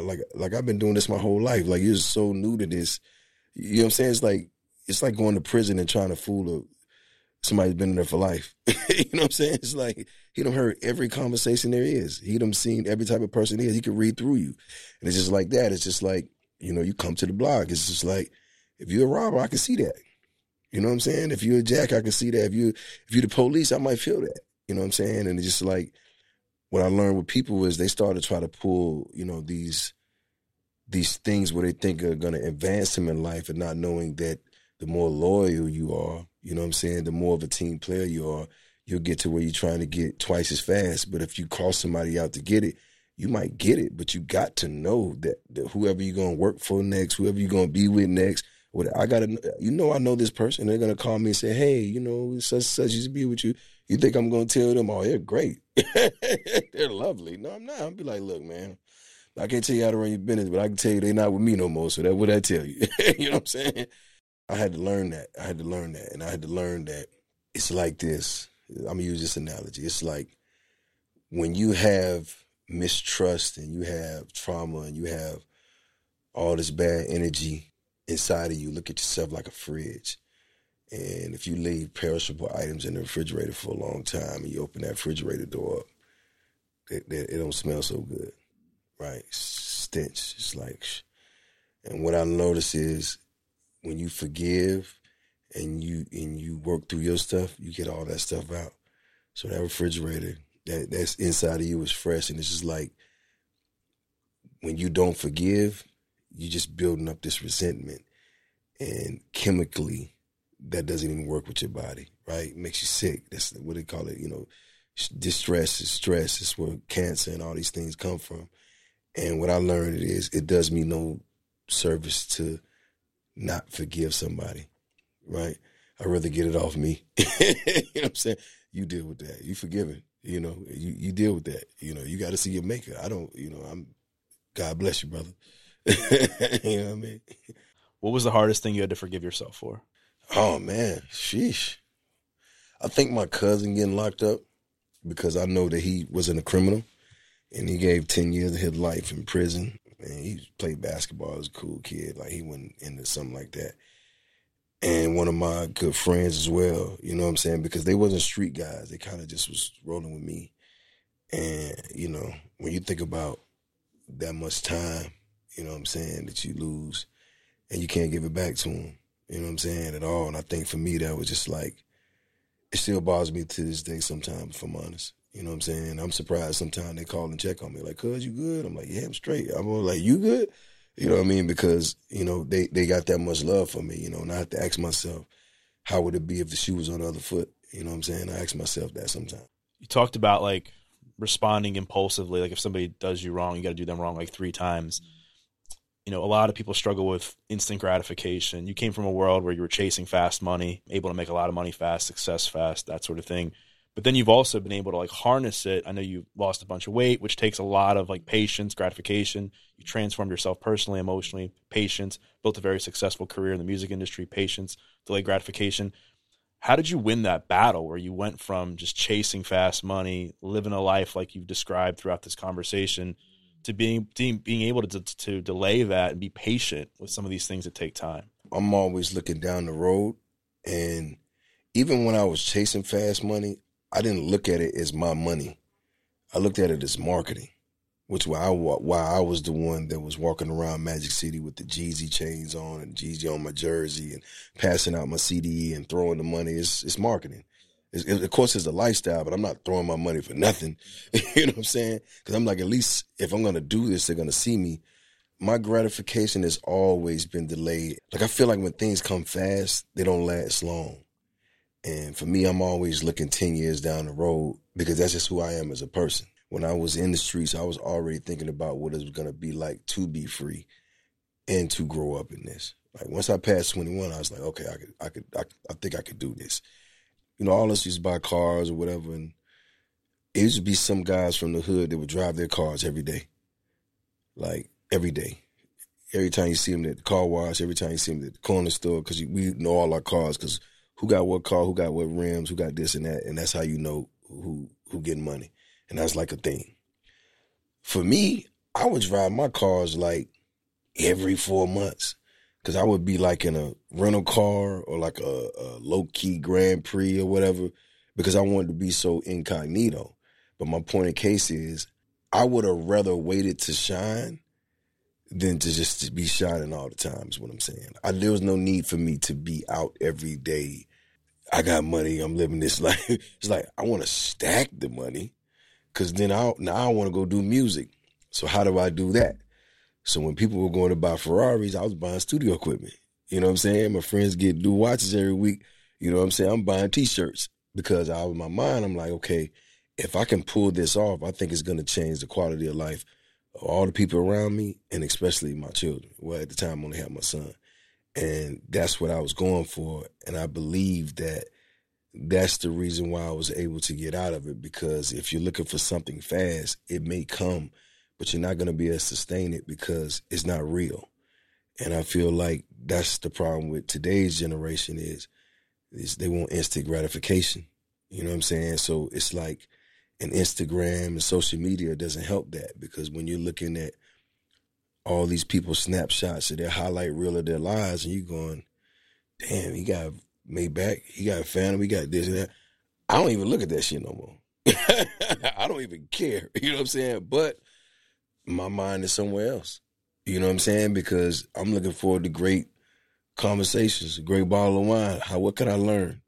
like like I've been doing this my whole life. Like you're so new to this. You know what I'm saying? It's like it's like going to prison and trying to fool a somebody's been in there for life. you know what I'm saying? It's like he done heard every conversation there is. He done seen every type of person is. He could read through you. And it's just like that. It's just like, you know, you come to the block. It's just like, if you're a robber, I can see that. You know what I'm saying? If you're a jack, I can see that. If you if you're the police, I might feel that. You know what I'm saying? And it's just like what I learned with people is they start to try to pull, you know, these these things where they think are gonna advance them in life and not knowing that the more loyal you are, you know what I'm saying, the more of a team player you are, you'll get to where you're trying to get twice as fast. But if you call somebody out to get it, you might get it, but you got to know that, that whoever you're gonna work for next, whoever you're gonna be with next, what I gotta, you know, I know this person. They're gonna call me and say, "Hey, you know, such such used to be with you. You think I'm gonna tell them? Oh, they're great. they're lovely. No, I'm not. I'll be like, look, man, I can't tell you how to run your business, but I can tell you they're not with me no more. So that what I tell you. you know what I'm saying? I had to learn that. I had to learn that, and I had to learn that it's like this. I'm gonna use this analogy. It's like when you have mistrust and you have trauma and you have all this bad energy inside of you. Look at yourself like a fridge. And if you leave perishable items in the refrigerator for a long time and you open that refrigerator door up, it, it, it don't smell so good, right? Stench. It's like, and what I notice is when you forgive and you and you work through your stuff, you get all that stuff out. So that refrigerator that that's inside of you is fresh, and it's just like when you don't forgive, you're just building up this resentment, and chemically, that doesn't even work with your body, right? It makes you sick. That's what they call it. You know, distress is stress. It's where cancer and all these things come from. And what I learned is it does me no service to not forgive somebody, right? I'd rather get it off me. you know what I'm saying? You deal with that. You forgiven. You know, you, you deal with that. You know, you got to see your maker. I don't, you know, I'm, God bless you, brother. you know what I mean? What was the hardest thing you had to forgive yourself for? Oh, man. Sheesh. I think my cousin getting locked up because I know that he wasn't a criminal and he gave 10 years of his life in prison. And he played basketball as a cool kid. Like he went into something like that. And one of my good friends as well, you know what I'm saying? Because they wasn't street guys. They kind of just was rolling with me. And, you know, when you think about that much time, you know what I'm saying, that you lose and you can't give it back to them, you know what I'm saying, at all. And I think for me, that was just like, it still bothers me to this day sometimes, if I'm honest. You know what I'm saying? I'm surprised sometimes they call and check on me, like, cuz, you good? I'm like, yeah, I'm straight. I'm like, you good? You know what I mean? Because, you know, they, they got that much love for me, you know, and I have to ask myself, how would it be if the shoe was on the other foot? You know what I'm saying? I ask myself that sometimes. You talked about like responding impulsively, like if somebody does you wrong, you got to do them wrong like three times. You know, a lot of people struggle with instant gratification. You came from a world where you were chasing fast money, able to make a lot of money fast, success fast, that sort of thing but then you've also been able to like harness it. I know you lost a bunch of weight, which takes a lot of like patience, gratification. You transformed yourself personally, emotionally, patience, built a very successful career in the music industry, patience, delayed gratification. How did you win that battle where you went from just chasing fast money, living a life like you've described throughout this conversation, to being being, able to, to delay that and be patient with some of these things that take time? I'm always looking down the road, and even when I was chasing fast money, I didn't look at it as my money. I looked at it as marketing, which why I why I was the one that was walking around Magic City with the Jeezy chains on and Jeezy on my jersey and passing out my CD and throwing the money. It's it's marketing. It, of course, it's a lifestyle, but I'm not throwing my money for nothing. you know what I'm saying? Because I'm like, at least if I'm gonna do this, they're gonna see me. My gratification has always been delayed. Like I feel like when things come fast, they don't last long. And for me, I'm always looking 10 years down the road because that's just who I am as a person. When I was in the streets, I was already thinking about what it was going to be like to be free and to grow up in this. Like once I passed 21, I was like, okay, I could, I could, I, I think I could do this. You know, all us used to buy cars or whatever, and it used to be some guys from the hood that would drive their cars every day, like every day. Every time you see them at the car wash, every time you see them at the corner store, because we know all our cars, because who got what car, who got what rims, who got this and that, and that's how you know who who getting money, and that's like a thing. For me, I would drive my cars like every four months because I would be like in a rental car or like a, a low key Grand Prix or whatever because I wanted to be so incognito. But my point of case is, I would have rather waited to shine than to just be shining all the time. Is what I'm saying. I, there was no need for me to be out every day I got money. I'm living this life. It's like I want to stack the money, cause then I now I want to go do music. So how do I do that? So when people were going to buy Ferraris, I was buying studio equipment. You know what I'm saying? My friends get new watches every week. You know what I'm saying? I'm buying T-shirts because out of my mind, I'm like, okay, if I can pull this off, I think it's going to change the quality of life of all the people around me, and especially my children. Well, at the time, I only had my son. And that's what I was going for. And I believe that that's the reason why I was able to get out of it because if you're looking for something fast, it may come, but you're not going to be able to sustain it because it's not real. And I feel like that's the problem with today's generation is, is they want instant gratification. You know what I'm saying? So it's like an Instagram and social media doesn't help that because when you're looking at all these people snapshots of their highlight reel of their lives, and you're going, damn, he got Maybach, he got Phantom, he got this and that. I don't even look at that shit no more. I don't even care. You know what I'm saying? But my mind is somewhere else. You know what I'm saying? Because I'm looking forward to great conversations, a great bottle of wine. How what can I learn?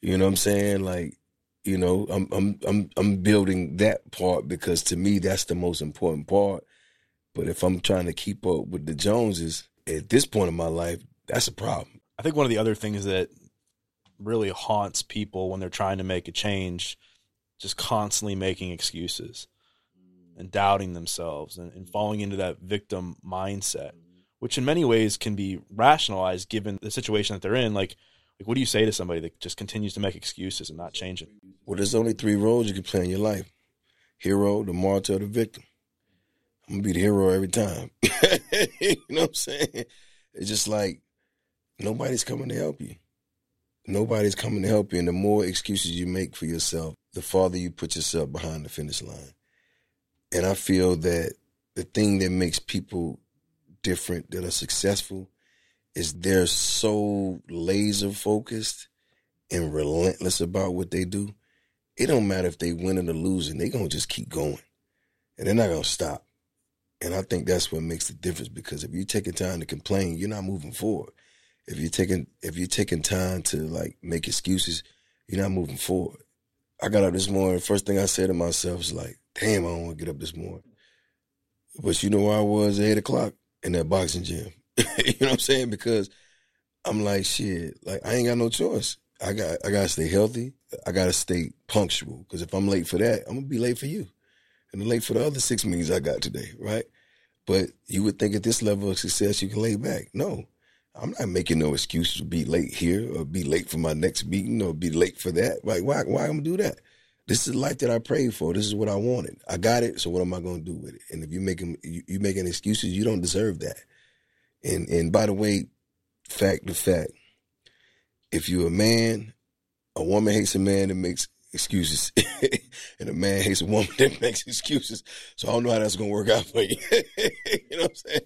You know what I'm saying? Like, you know, I'm I'm I'm I'm building that part because to me that's the most important part. But if I'm trying to keep up with the Joneses at this point in my life, that's a problem. I think one of the other things that really haunts people when they're trying to make a change, just constantly making excuses and doubting themselves and, and falling into that victim mindset, mm-hmm. which in many ways can be rationalized given the situation that they're in. Like, like what do you say to somebody that just continues to make excuses and not change it? Well, there's only three roles you can play in your life: hero, the martyr, the victim. I'm gonna be the hero every time. you know what I'm saying? It's just like nobody's coming to help you. Nobody's coming to help you. And the more excuses you make for yourself, the farther you put yourself behind the finish line. And I feel that the thing that makes people different that are successful is they're so laser focused and relentless about what they do. It don't matter if they winning or losing, they're gonna just keep going. And they're not gonna stop. And I think that's what makes the difference because if you're taking time to complain, you're not moving forward. If you're taking if you're taking time to like make excuses, you're not moving forward. I got up this morning, first thing I said to myself is like, damn, I don't want to get up this morning. But you know where I was at eight o'clock? In that boxing gym. you know what I'm saying? Because I'm like, shit, like I ain't got no choice. I got I gotta stay healthy. I gotta stay punctual. Because if I'm late for that, I'm gonna be late for you and late for the other six meetings I got today, right? But you would think at this level of success you can lay back. No, I'm not making no excuse to be late here or be late for my next meeting or be late for that. Like, why? Why I'm gonna do that? This is the life that I prayed for. This is what I wanted. I got it. So what am I gonna do with it? And if you're making you, you making excuses, you don't deserve that. And and by the way, fact to fact, if you're a man, a woman hates a man that makes excuses, and a man hates a woman that makes excuses. So I don't know how that's gonna work out for you. you know what I'm saying?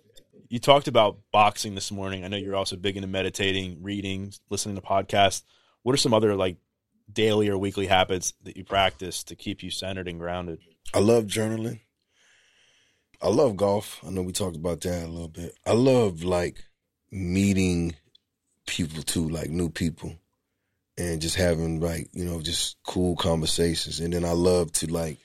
You talked about boxing this morning. I know you're also big into meditating, reading, listening to podcasts. What are some other like daily or weekly habits that you practice to keep you centered and grounded? I love journaling. I love golf. I know we talked about that a little bit. I love like meeting people too, like new people and just having like you know just cool conversations and then i love to like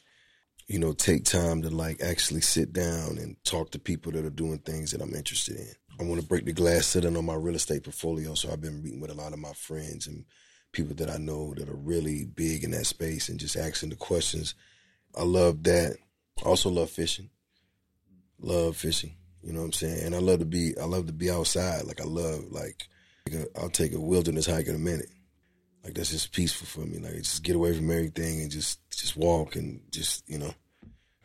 you know take time to like actually sit down and talk to people that are doing things that i'm interested in. I want to break the glass ceiling on my real estate portfolio so i've been meeting with a lot of my friends and people that i know that are really big in that space and just asking the questions. I love that. I also love fishing. Love fishing you know what i'm saying? And i love to be i love to be outside. Like i love like i'll take a wilderness hike in a minute like that's just peaceful for me. Like just get away from everything and just just walk and just you know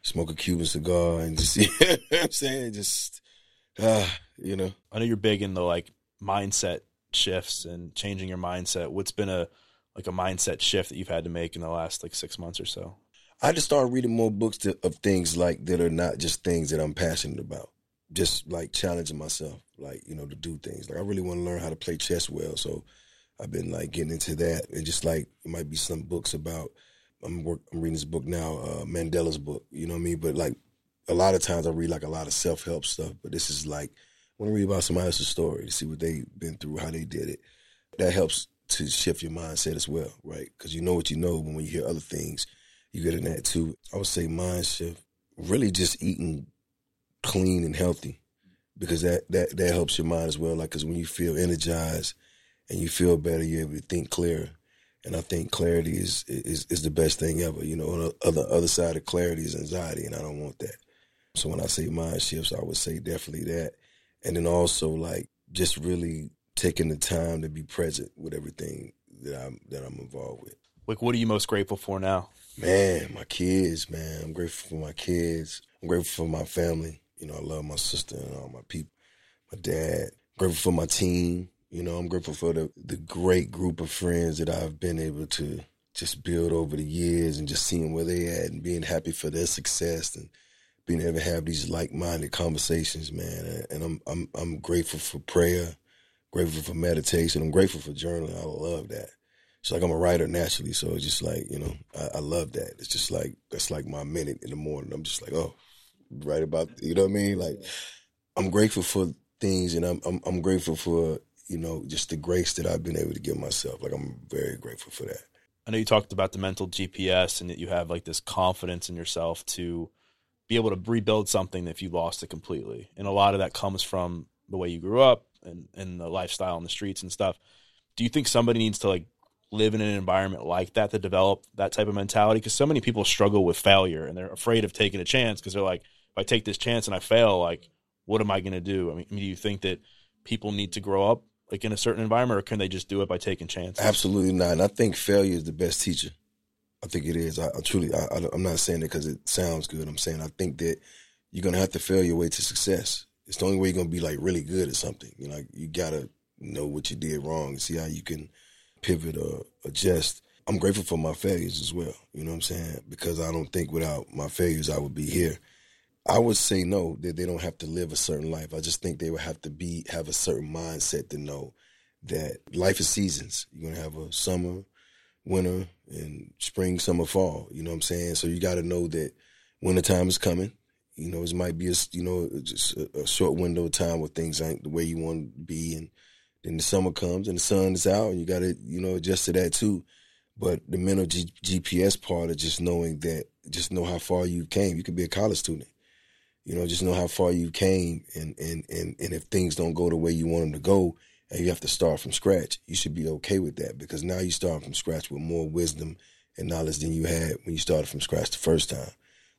smoke a Cuban cigar and just you know what I'm saying just uh, you know. I know you're big in the like mindset shifts and changing your mindset. What's been a like a mindset shift that you've had to make in the last like six months or so? I just started reading more books to, of things like that are not just things that I'm passionate about. Just like challenging myself, like you know, to do things. Like I really want to learn how to play chess well, so I've been like getting into that, and just like it might be some books about. I'm work, I'm reading this book now, uh, Mandela's book. You know what I mean? But like a lot of times I read like a lot of self help stuff, but this is like I want to read about somebody else's story to see what they've been through, how they did it. That helps to shift your mindset as well, right? Because you know what you know, but when you hear other things, you get in that too. I would say mind shift, really just eating clean and healthy, because that that that helps your mind as well. Like, because when you feel energized and you feel better, you're able to think clearer. And I think clarity is is is the best thing ever. You know, on the other other side of clarity is anxiety, and I don't want that. So when I say mind shifts, I would say definitely that. And then also like just really taking the time to be present with everything that I'm that I'm involved with. Like, what are you most grateful for now? Man, my kids, man. I'm grateful for my kids. I'm grateful for my family. You know, I love my sister and all my people, my dad. I'm grateful for my team. You know, I'm grateful for the, the great group of friends that I've been able to just build over the years and just seeing where they at and being happy for their success and being able to have these like-minded conversations, man. And I'm I'm I'm grateful for prayer, grateful for meditation. I'm grateful for journaling. I love that. It's like I'm a writer naturally, so it's just like you know I, I love that. It's just like that's like my minute in the morning. I'm just like oh, write about you know what I mean. Like I'm grateful for things, and I'm I'm, I'm grateful for you know just the grace that I've been able to give myself. Like I'm very grateful for that. I know you talked about the mental GPS and that you have like this confidence in yourself to be able to rebuild something if you lost it completely. And a lot of that comes from the way you grew up and, and the lifestyle on the streets and stuff. Do you think somebody needs to like live in an environment like that to develop that type of mentality? Because so many people struggle with failure and they're afraid of taking a chance because they're like, if I take this chance and I fail, like, what am I going to do? I mean, do you think that people need to grow up like in a certain environment, or can they just do it by taking chances? Absolutely not. And I think failure is the best teacher. I think it is. I, I truly, I, am not saying it because it sounds good. I'm saying I think that you're gonna have to fail your way to success. It's the only way you're gonna be like really good at something. You know, you gotta know what you did wrong and see how you can pivot or adjust. I'm grateful for my failures as well. You know what I'm saying? Because I don't think without my failures I would be here. I would say no, that they don't have to live a certain life. I just think they would have to be have a certain mindset to know that life is seasons. You're gonna have a summer, winter, and spring, summer, fall. You know what I'm saying? So you gotta know that wintertime is coming. You know, it might be a you know just a, a short window of time where things ain't the way you want to be, and then the summer comes and the sun is out, and you gotta you know adjust to that too. But the mental G- GPS part of just knowing that, just know how far you came. You could be a college student you know, just know how far you came, and and and and if things don't go the way you want them to go, and you have to start from scratch, you should be okay with that because now you start from scratch with more wisdom and knowledge than you had when you started from scratch the first time.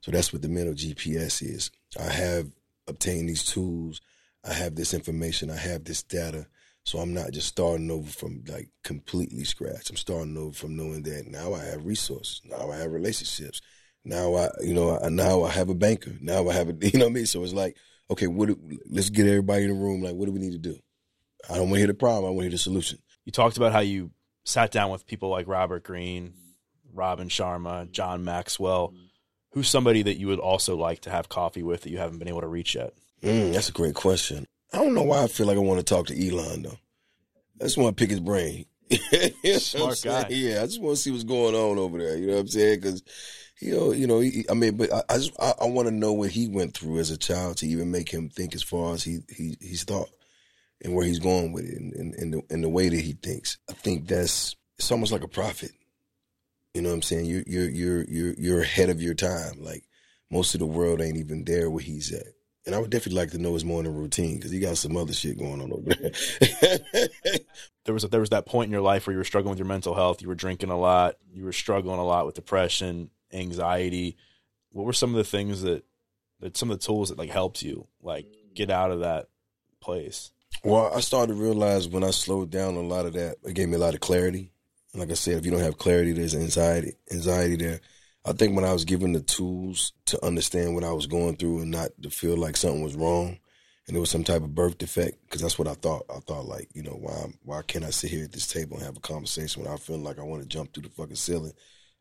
So that's what the mental GPS is. I have obtained these tools. I have this information. I have this data. So I'm not just starting over from like completely scratch. I'm starting over from knowing that now I have resources. Now I have relationships. Now I, you know, I, now I have a banker. Now I have a, you know what I mean? So it's like, okay, what? Do, let's get everybody in the room. Like, what do we need to do? I don't want to hear the problem. I want to hear the solution. You talked about how you sat down with people like Robert Greene, Robin Sharma, John Maxwell. Who's somebody that you would also like to have coffee with that you haven't been able to reach yet? Mm, that's a great question. I don't know why I feel like I want to talk to Elon though. I just want to pick his brain. Smart guy. Yeah, I just want to see what's going on over there. You know what I'm saying? Because you know, you know. He, I mean, but I, I I want to know what he went through as a child to even make him think as far as he he he's thought and where he's going with it and, and, and the and the way that he thinks. I think that's it's almost like a prophet. You know what I'm saying? You're you're you're you're you're ahead of your time. Like most of the world ain't even there where he's at. And I would definitely like to know his morning routine because he got some other shit going on over there. there was a, there was that point in your life where you were struggling with your mental health. You were drinking a lot. You were struggling a lot with depression anxiety. What were some of the things that that some of the tools that like helped you like get out of that place? Well, I started to realize when I slowed down a lot of that, it gave me a lot of clarity. Like I said, if you don't have clarity, there's anxiety, anxiety there. I think when I was given the tools to understand what I was going through and not to feel like something was wrong, and it was some type of birth defect, because that's what I thought. I thought like, you know, why why can't I sit here at this table and have a conversation without feeling like I want to jump through the fucking ceiling?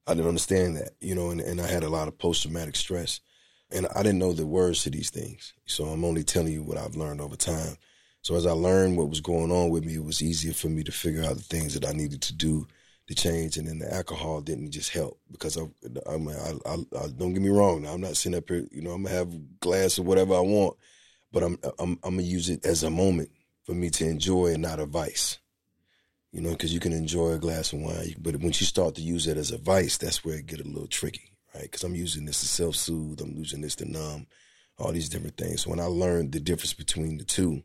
I didn't understand that, you know, and, and I had a lot of post traumatic stress. And I didn't know the words to these things. So I'm only telling you what I've learned over time. So as I learned what was going on with me, it was easier for me to figure out the things that I needed to do to change. And then the alcohol didn't just help because I, I, I, I don't get me wrong. Now I'm not sitting up here, you know, I'm gonna have a glass of whatever I want, but I'm, I'm, I'm gonna use it as a moment for me to enjoy and not a vice you know, because you can enjoy a glass of wine, but once you start to use it as a vice, that's where it get a little tricky, right? Because I'm using this to self soothe, I'm using this to numb, all these different things. So when I learned the difference between the two,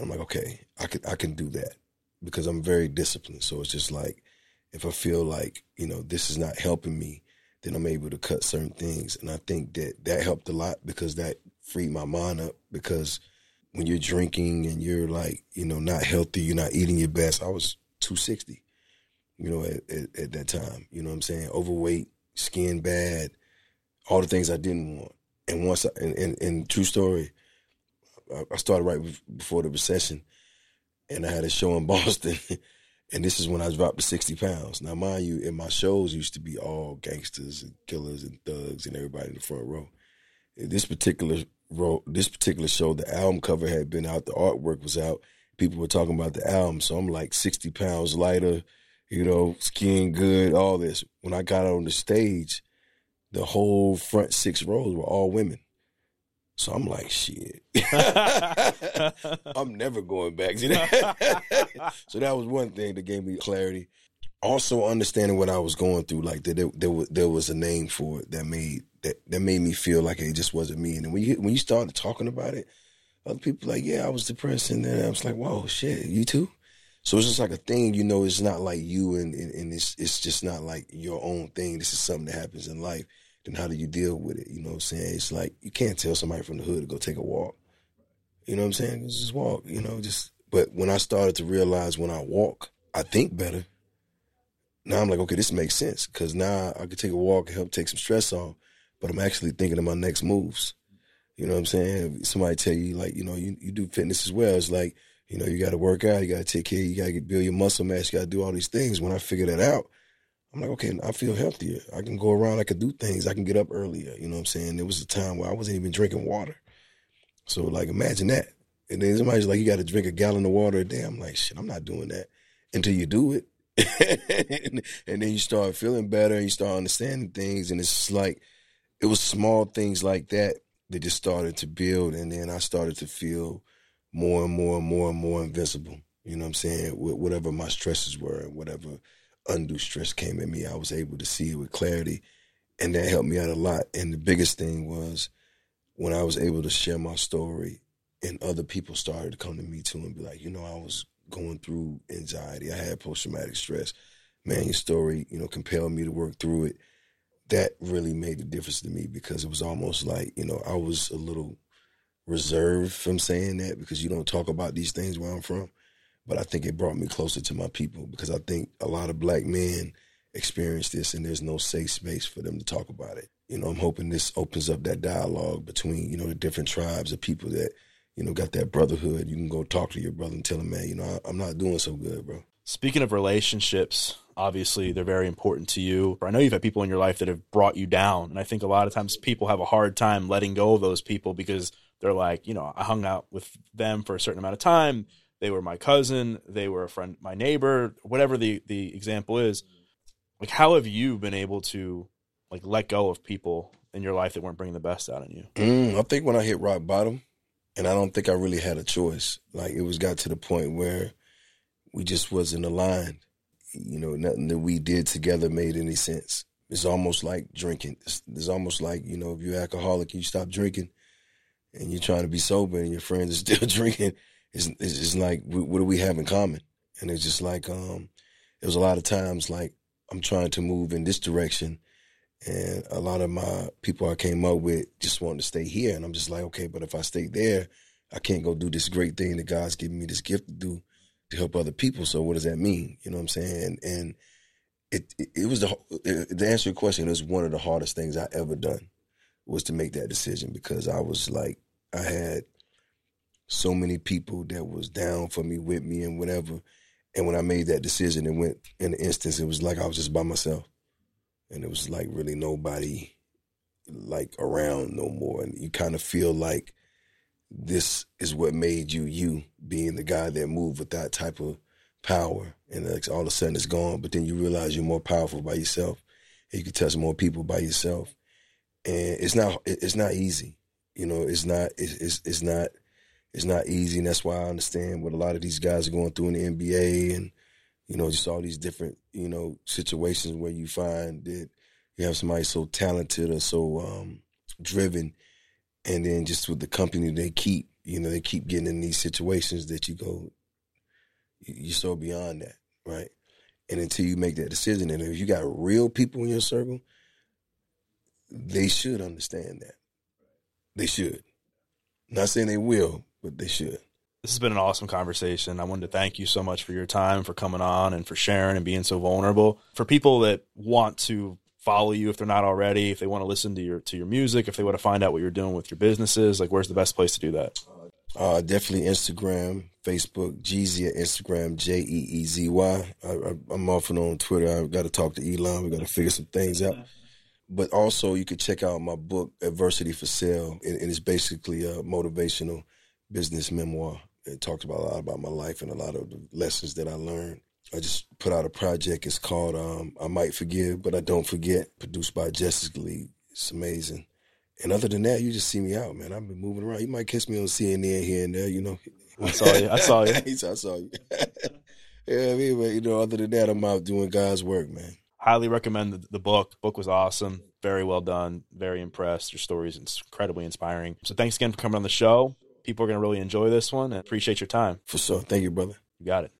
I'm like, okay, I can I can do that because I'm very disciplined. So it's just like if I feel like you know this is not helping me, then I'm able to cut certain things, and I think that that helped a lot because that freed my mind up because when you're drinking and you're like, you know, not healthy, you're not eating your best. I was 260, you know, at, at, at, that time. You know what I'm saying? Overweight, skin bad, all the things I didn't want. And once, I, and, and, and true story, I started right before the recession, and I had a show in Boston, and this is when I dropped to 60 pounds. Now, mind you, in my shows used to be all gangsters and killers and thugs and everybody in the front row. this particular row, this particular show, the album cover had been out, the artwork was out. People were talking about the album, so I'm like 60 pounds lighter, you know, skin good, all this. When I got on the stage, the whole front six rows were all women. So I'm like, shit. I'm never going back to that. so that was one thing that gave me clarity. Also understanding what I was going through, like that there, there, was, there was a name for it that made that, that made me feel like it just wasn't me. And when you when you started talking about it, other people like, yeah, I was depressed, and then I was like, whoa, shit, you too. So it's just like a thing, you know. It's not like you, and, and, and it's it's just not like your own thing. This is something that happens in life. Then how do you deal with it? You know what I'm saying? It's like you can't tell somebody from the hood to go take a walk. You know what I'm saying? Just walk. You know, just. But when I started to realize when I walk, I think better. Now I'm like, okay, this makes sense because now I could take a walk and help take some stress off. But I'm actually thinking of my next moves. You know what I'm saying? Somebody tell you like, you know, you, you do fitness as well. It's like, you know, you got to work out, you got to take care, you got to build your muscle mass, you got to do all these things. When I figure that out, I'm like, okay, I feel healthier. I can go around, I can do things, I can get up earlier. You know what I'm saying? There was a time where I wasn't even drinking water. So like, imagine that. And then somebody's like, you got to drink a gallon of water a day. I'm like, shit, I'm not doing that until you do it. and, and, then you start feeling better and you start understanding things. And it's like, it was small things like that that just started to build. And then I started to feel more and more and more and more invincible. You know what I'm saying? Whatever my stresses were and whatever undue stress came at me, I was able to see it with clarity. And that helped me out a lot. And the biggest thing was when I was able to share my story and other people started to come to me too and be like, you know, I was going through anxiety. I had post traumatic stress. Man, your story, you know, compelled me to work through it. That really made a difference to me because it was almost like, you know, I was a little reserved from saying that because you don't talk about these things where I'm from. But I think it brought me closer to my people because I think a lot of black men experience this and there's no safe space for them to talk about it. You know, I'm hoping this opens up that dialogue between, you know, the different tribes of people that, you know, got that brotherhood. You can go talk to your brother and tell him, man, you know, I, am not doing so good, bro. Speaking of relationships, obviously they're very important to you. I know you've had people in your life that have brought you down. And I think a lot of times people have a hard time letting go of those people because they're like, you know, I hung out with them for a certain amount of time. They were my cousin, they were a friend, my neighbor, whatever the the example is. Like, how have you been able to like let go of people in your life that weren't bringing the best out in you? Mm, I think when I hit rock bottom, and I don't think I really had a choice. Like it was got to the point where we just wasn't aligned. You know, nothing that we did together made any sense. It's almost like drinking. It's, it's almost like you know, if you're alcoholic, you stop drinking, and you're trying to be sober, and your friends are still drinking it's, it's like, what do we have in common? And it's just like, um, it was a lot of times like I'm trying to move in this direction. And a lot of my people I came up with just wanted to stay here. And I'm just like, okay, but if I stay there, I can't go do this great thing that God's given me this gift to do to help other people. So what does that mean? You know what I'm saying? And, it, it, it was the, to answer your question, it was one of the hardest things I ever done was to make that decision because I was like, I had so many people that was down for me, with me, and whatever. And when I made that decision, it went in an instance. It was like I was just by myself, and it was like really nobody like around no more. And you kind of feel like this is what made you you, being the guy that moved with that type of power. And like all of a sudden it's gone, but then you realize you're more powerful by yourself, and you can touch more people by yourself. And it's not it's not easy, you know. It's not it's it's, it's not it's not easy, and that's why I understand what a lot of these guys are going through in the NBA, and you know, just all these different you know situations where you find that you have somebody so talented or so um, driven, and then just with the company they keep, you know, they keep getting in these situations that you go, you're so beyond that, right? And until you make that decision, and if you got real people in your circle, they should understand that. They should. Not saying they will, but they should. This has been an awesome conversation. I wanted to thank you so much for your time, for coming on, and for sharing and being so vulnerable. For people that want to follow you if they're not already, if they want to listen to your to your music, if they want to find out what you're doing with your businesses, like where's the best place to do that? Uh, definitely Instagram, Facebook, Jeezy at Instagram, J E E Z Y. I'm often on Twitter. I've got to talk to Elon. We got to figure some things out. but also you could check out my book, Adversity for Sale, and it's basically a motivational business memoir. It talks about a lot about my life and a lot of the lessons that I learned. I just put out a project. It's called um, I Might Forgive, but I Don't Forget, produced by Justice League. It's amazing. And other than that, you just see me out, man. I've been moving around. You might catch me on CNN here and there, you know. I saw you. I saw you. I saw you. yeah, I mean, but, you know, other than that, I'm out doing God's work, man. Highly recommend the, the book. book was awesome. Very well done. Very impressed. Your story is incredibly inspiring. So thanks again for coming on the show. People are going to really enjoy this one and appreciate your time. For sure. Thank you, brother. You got it.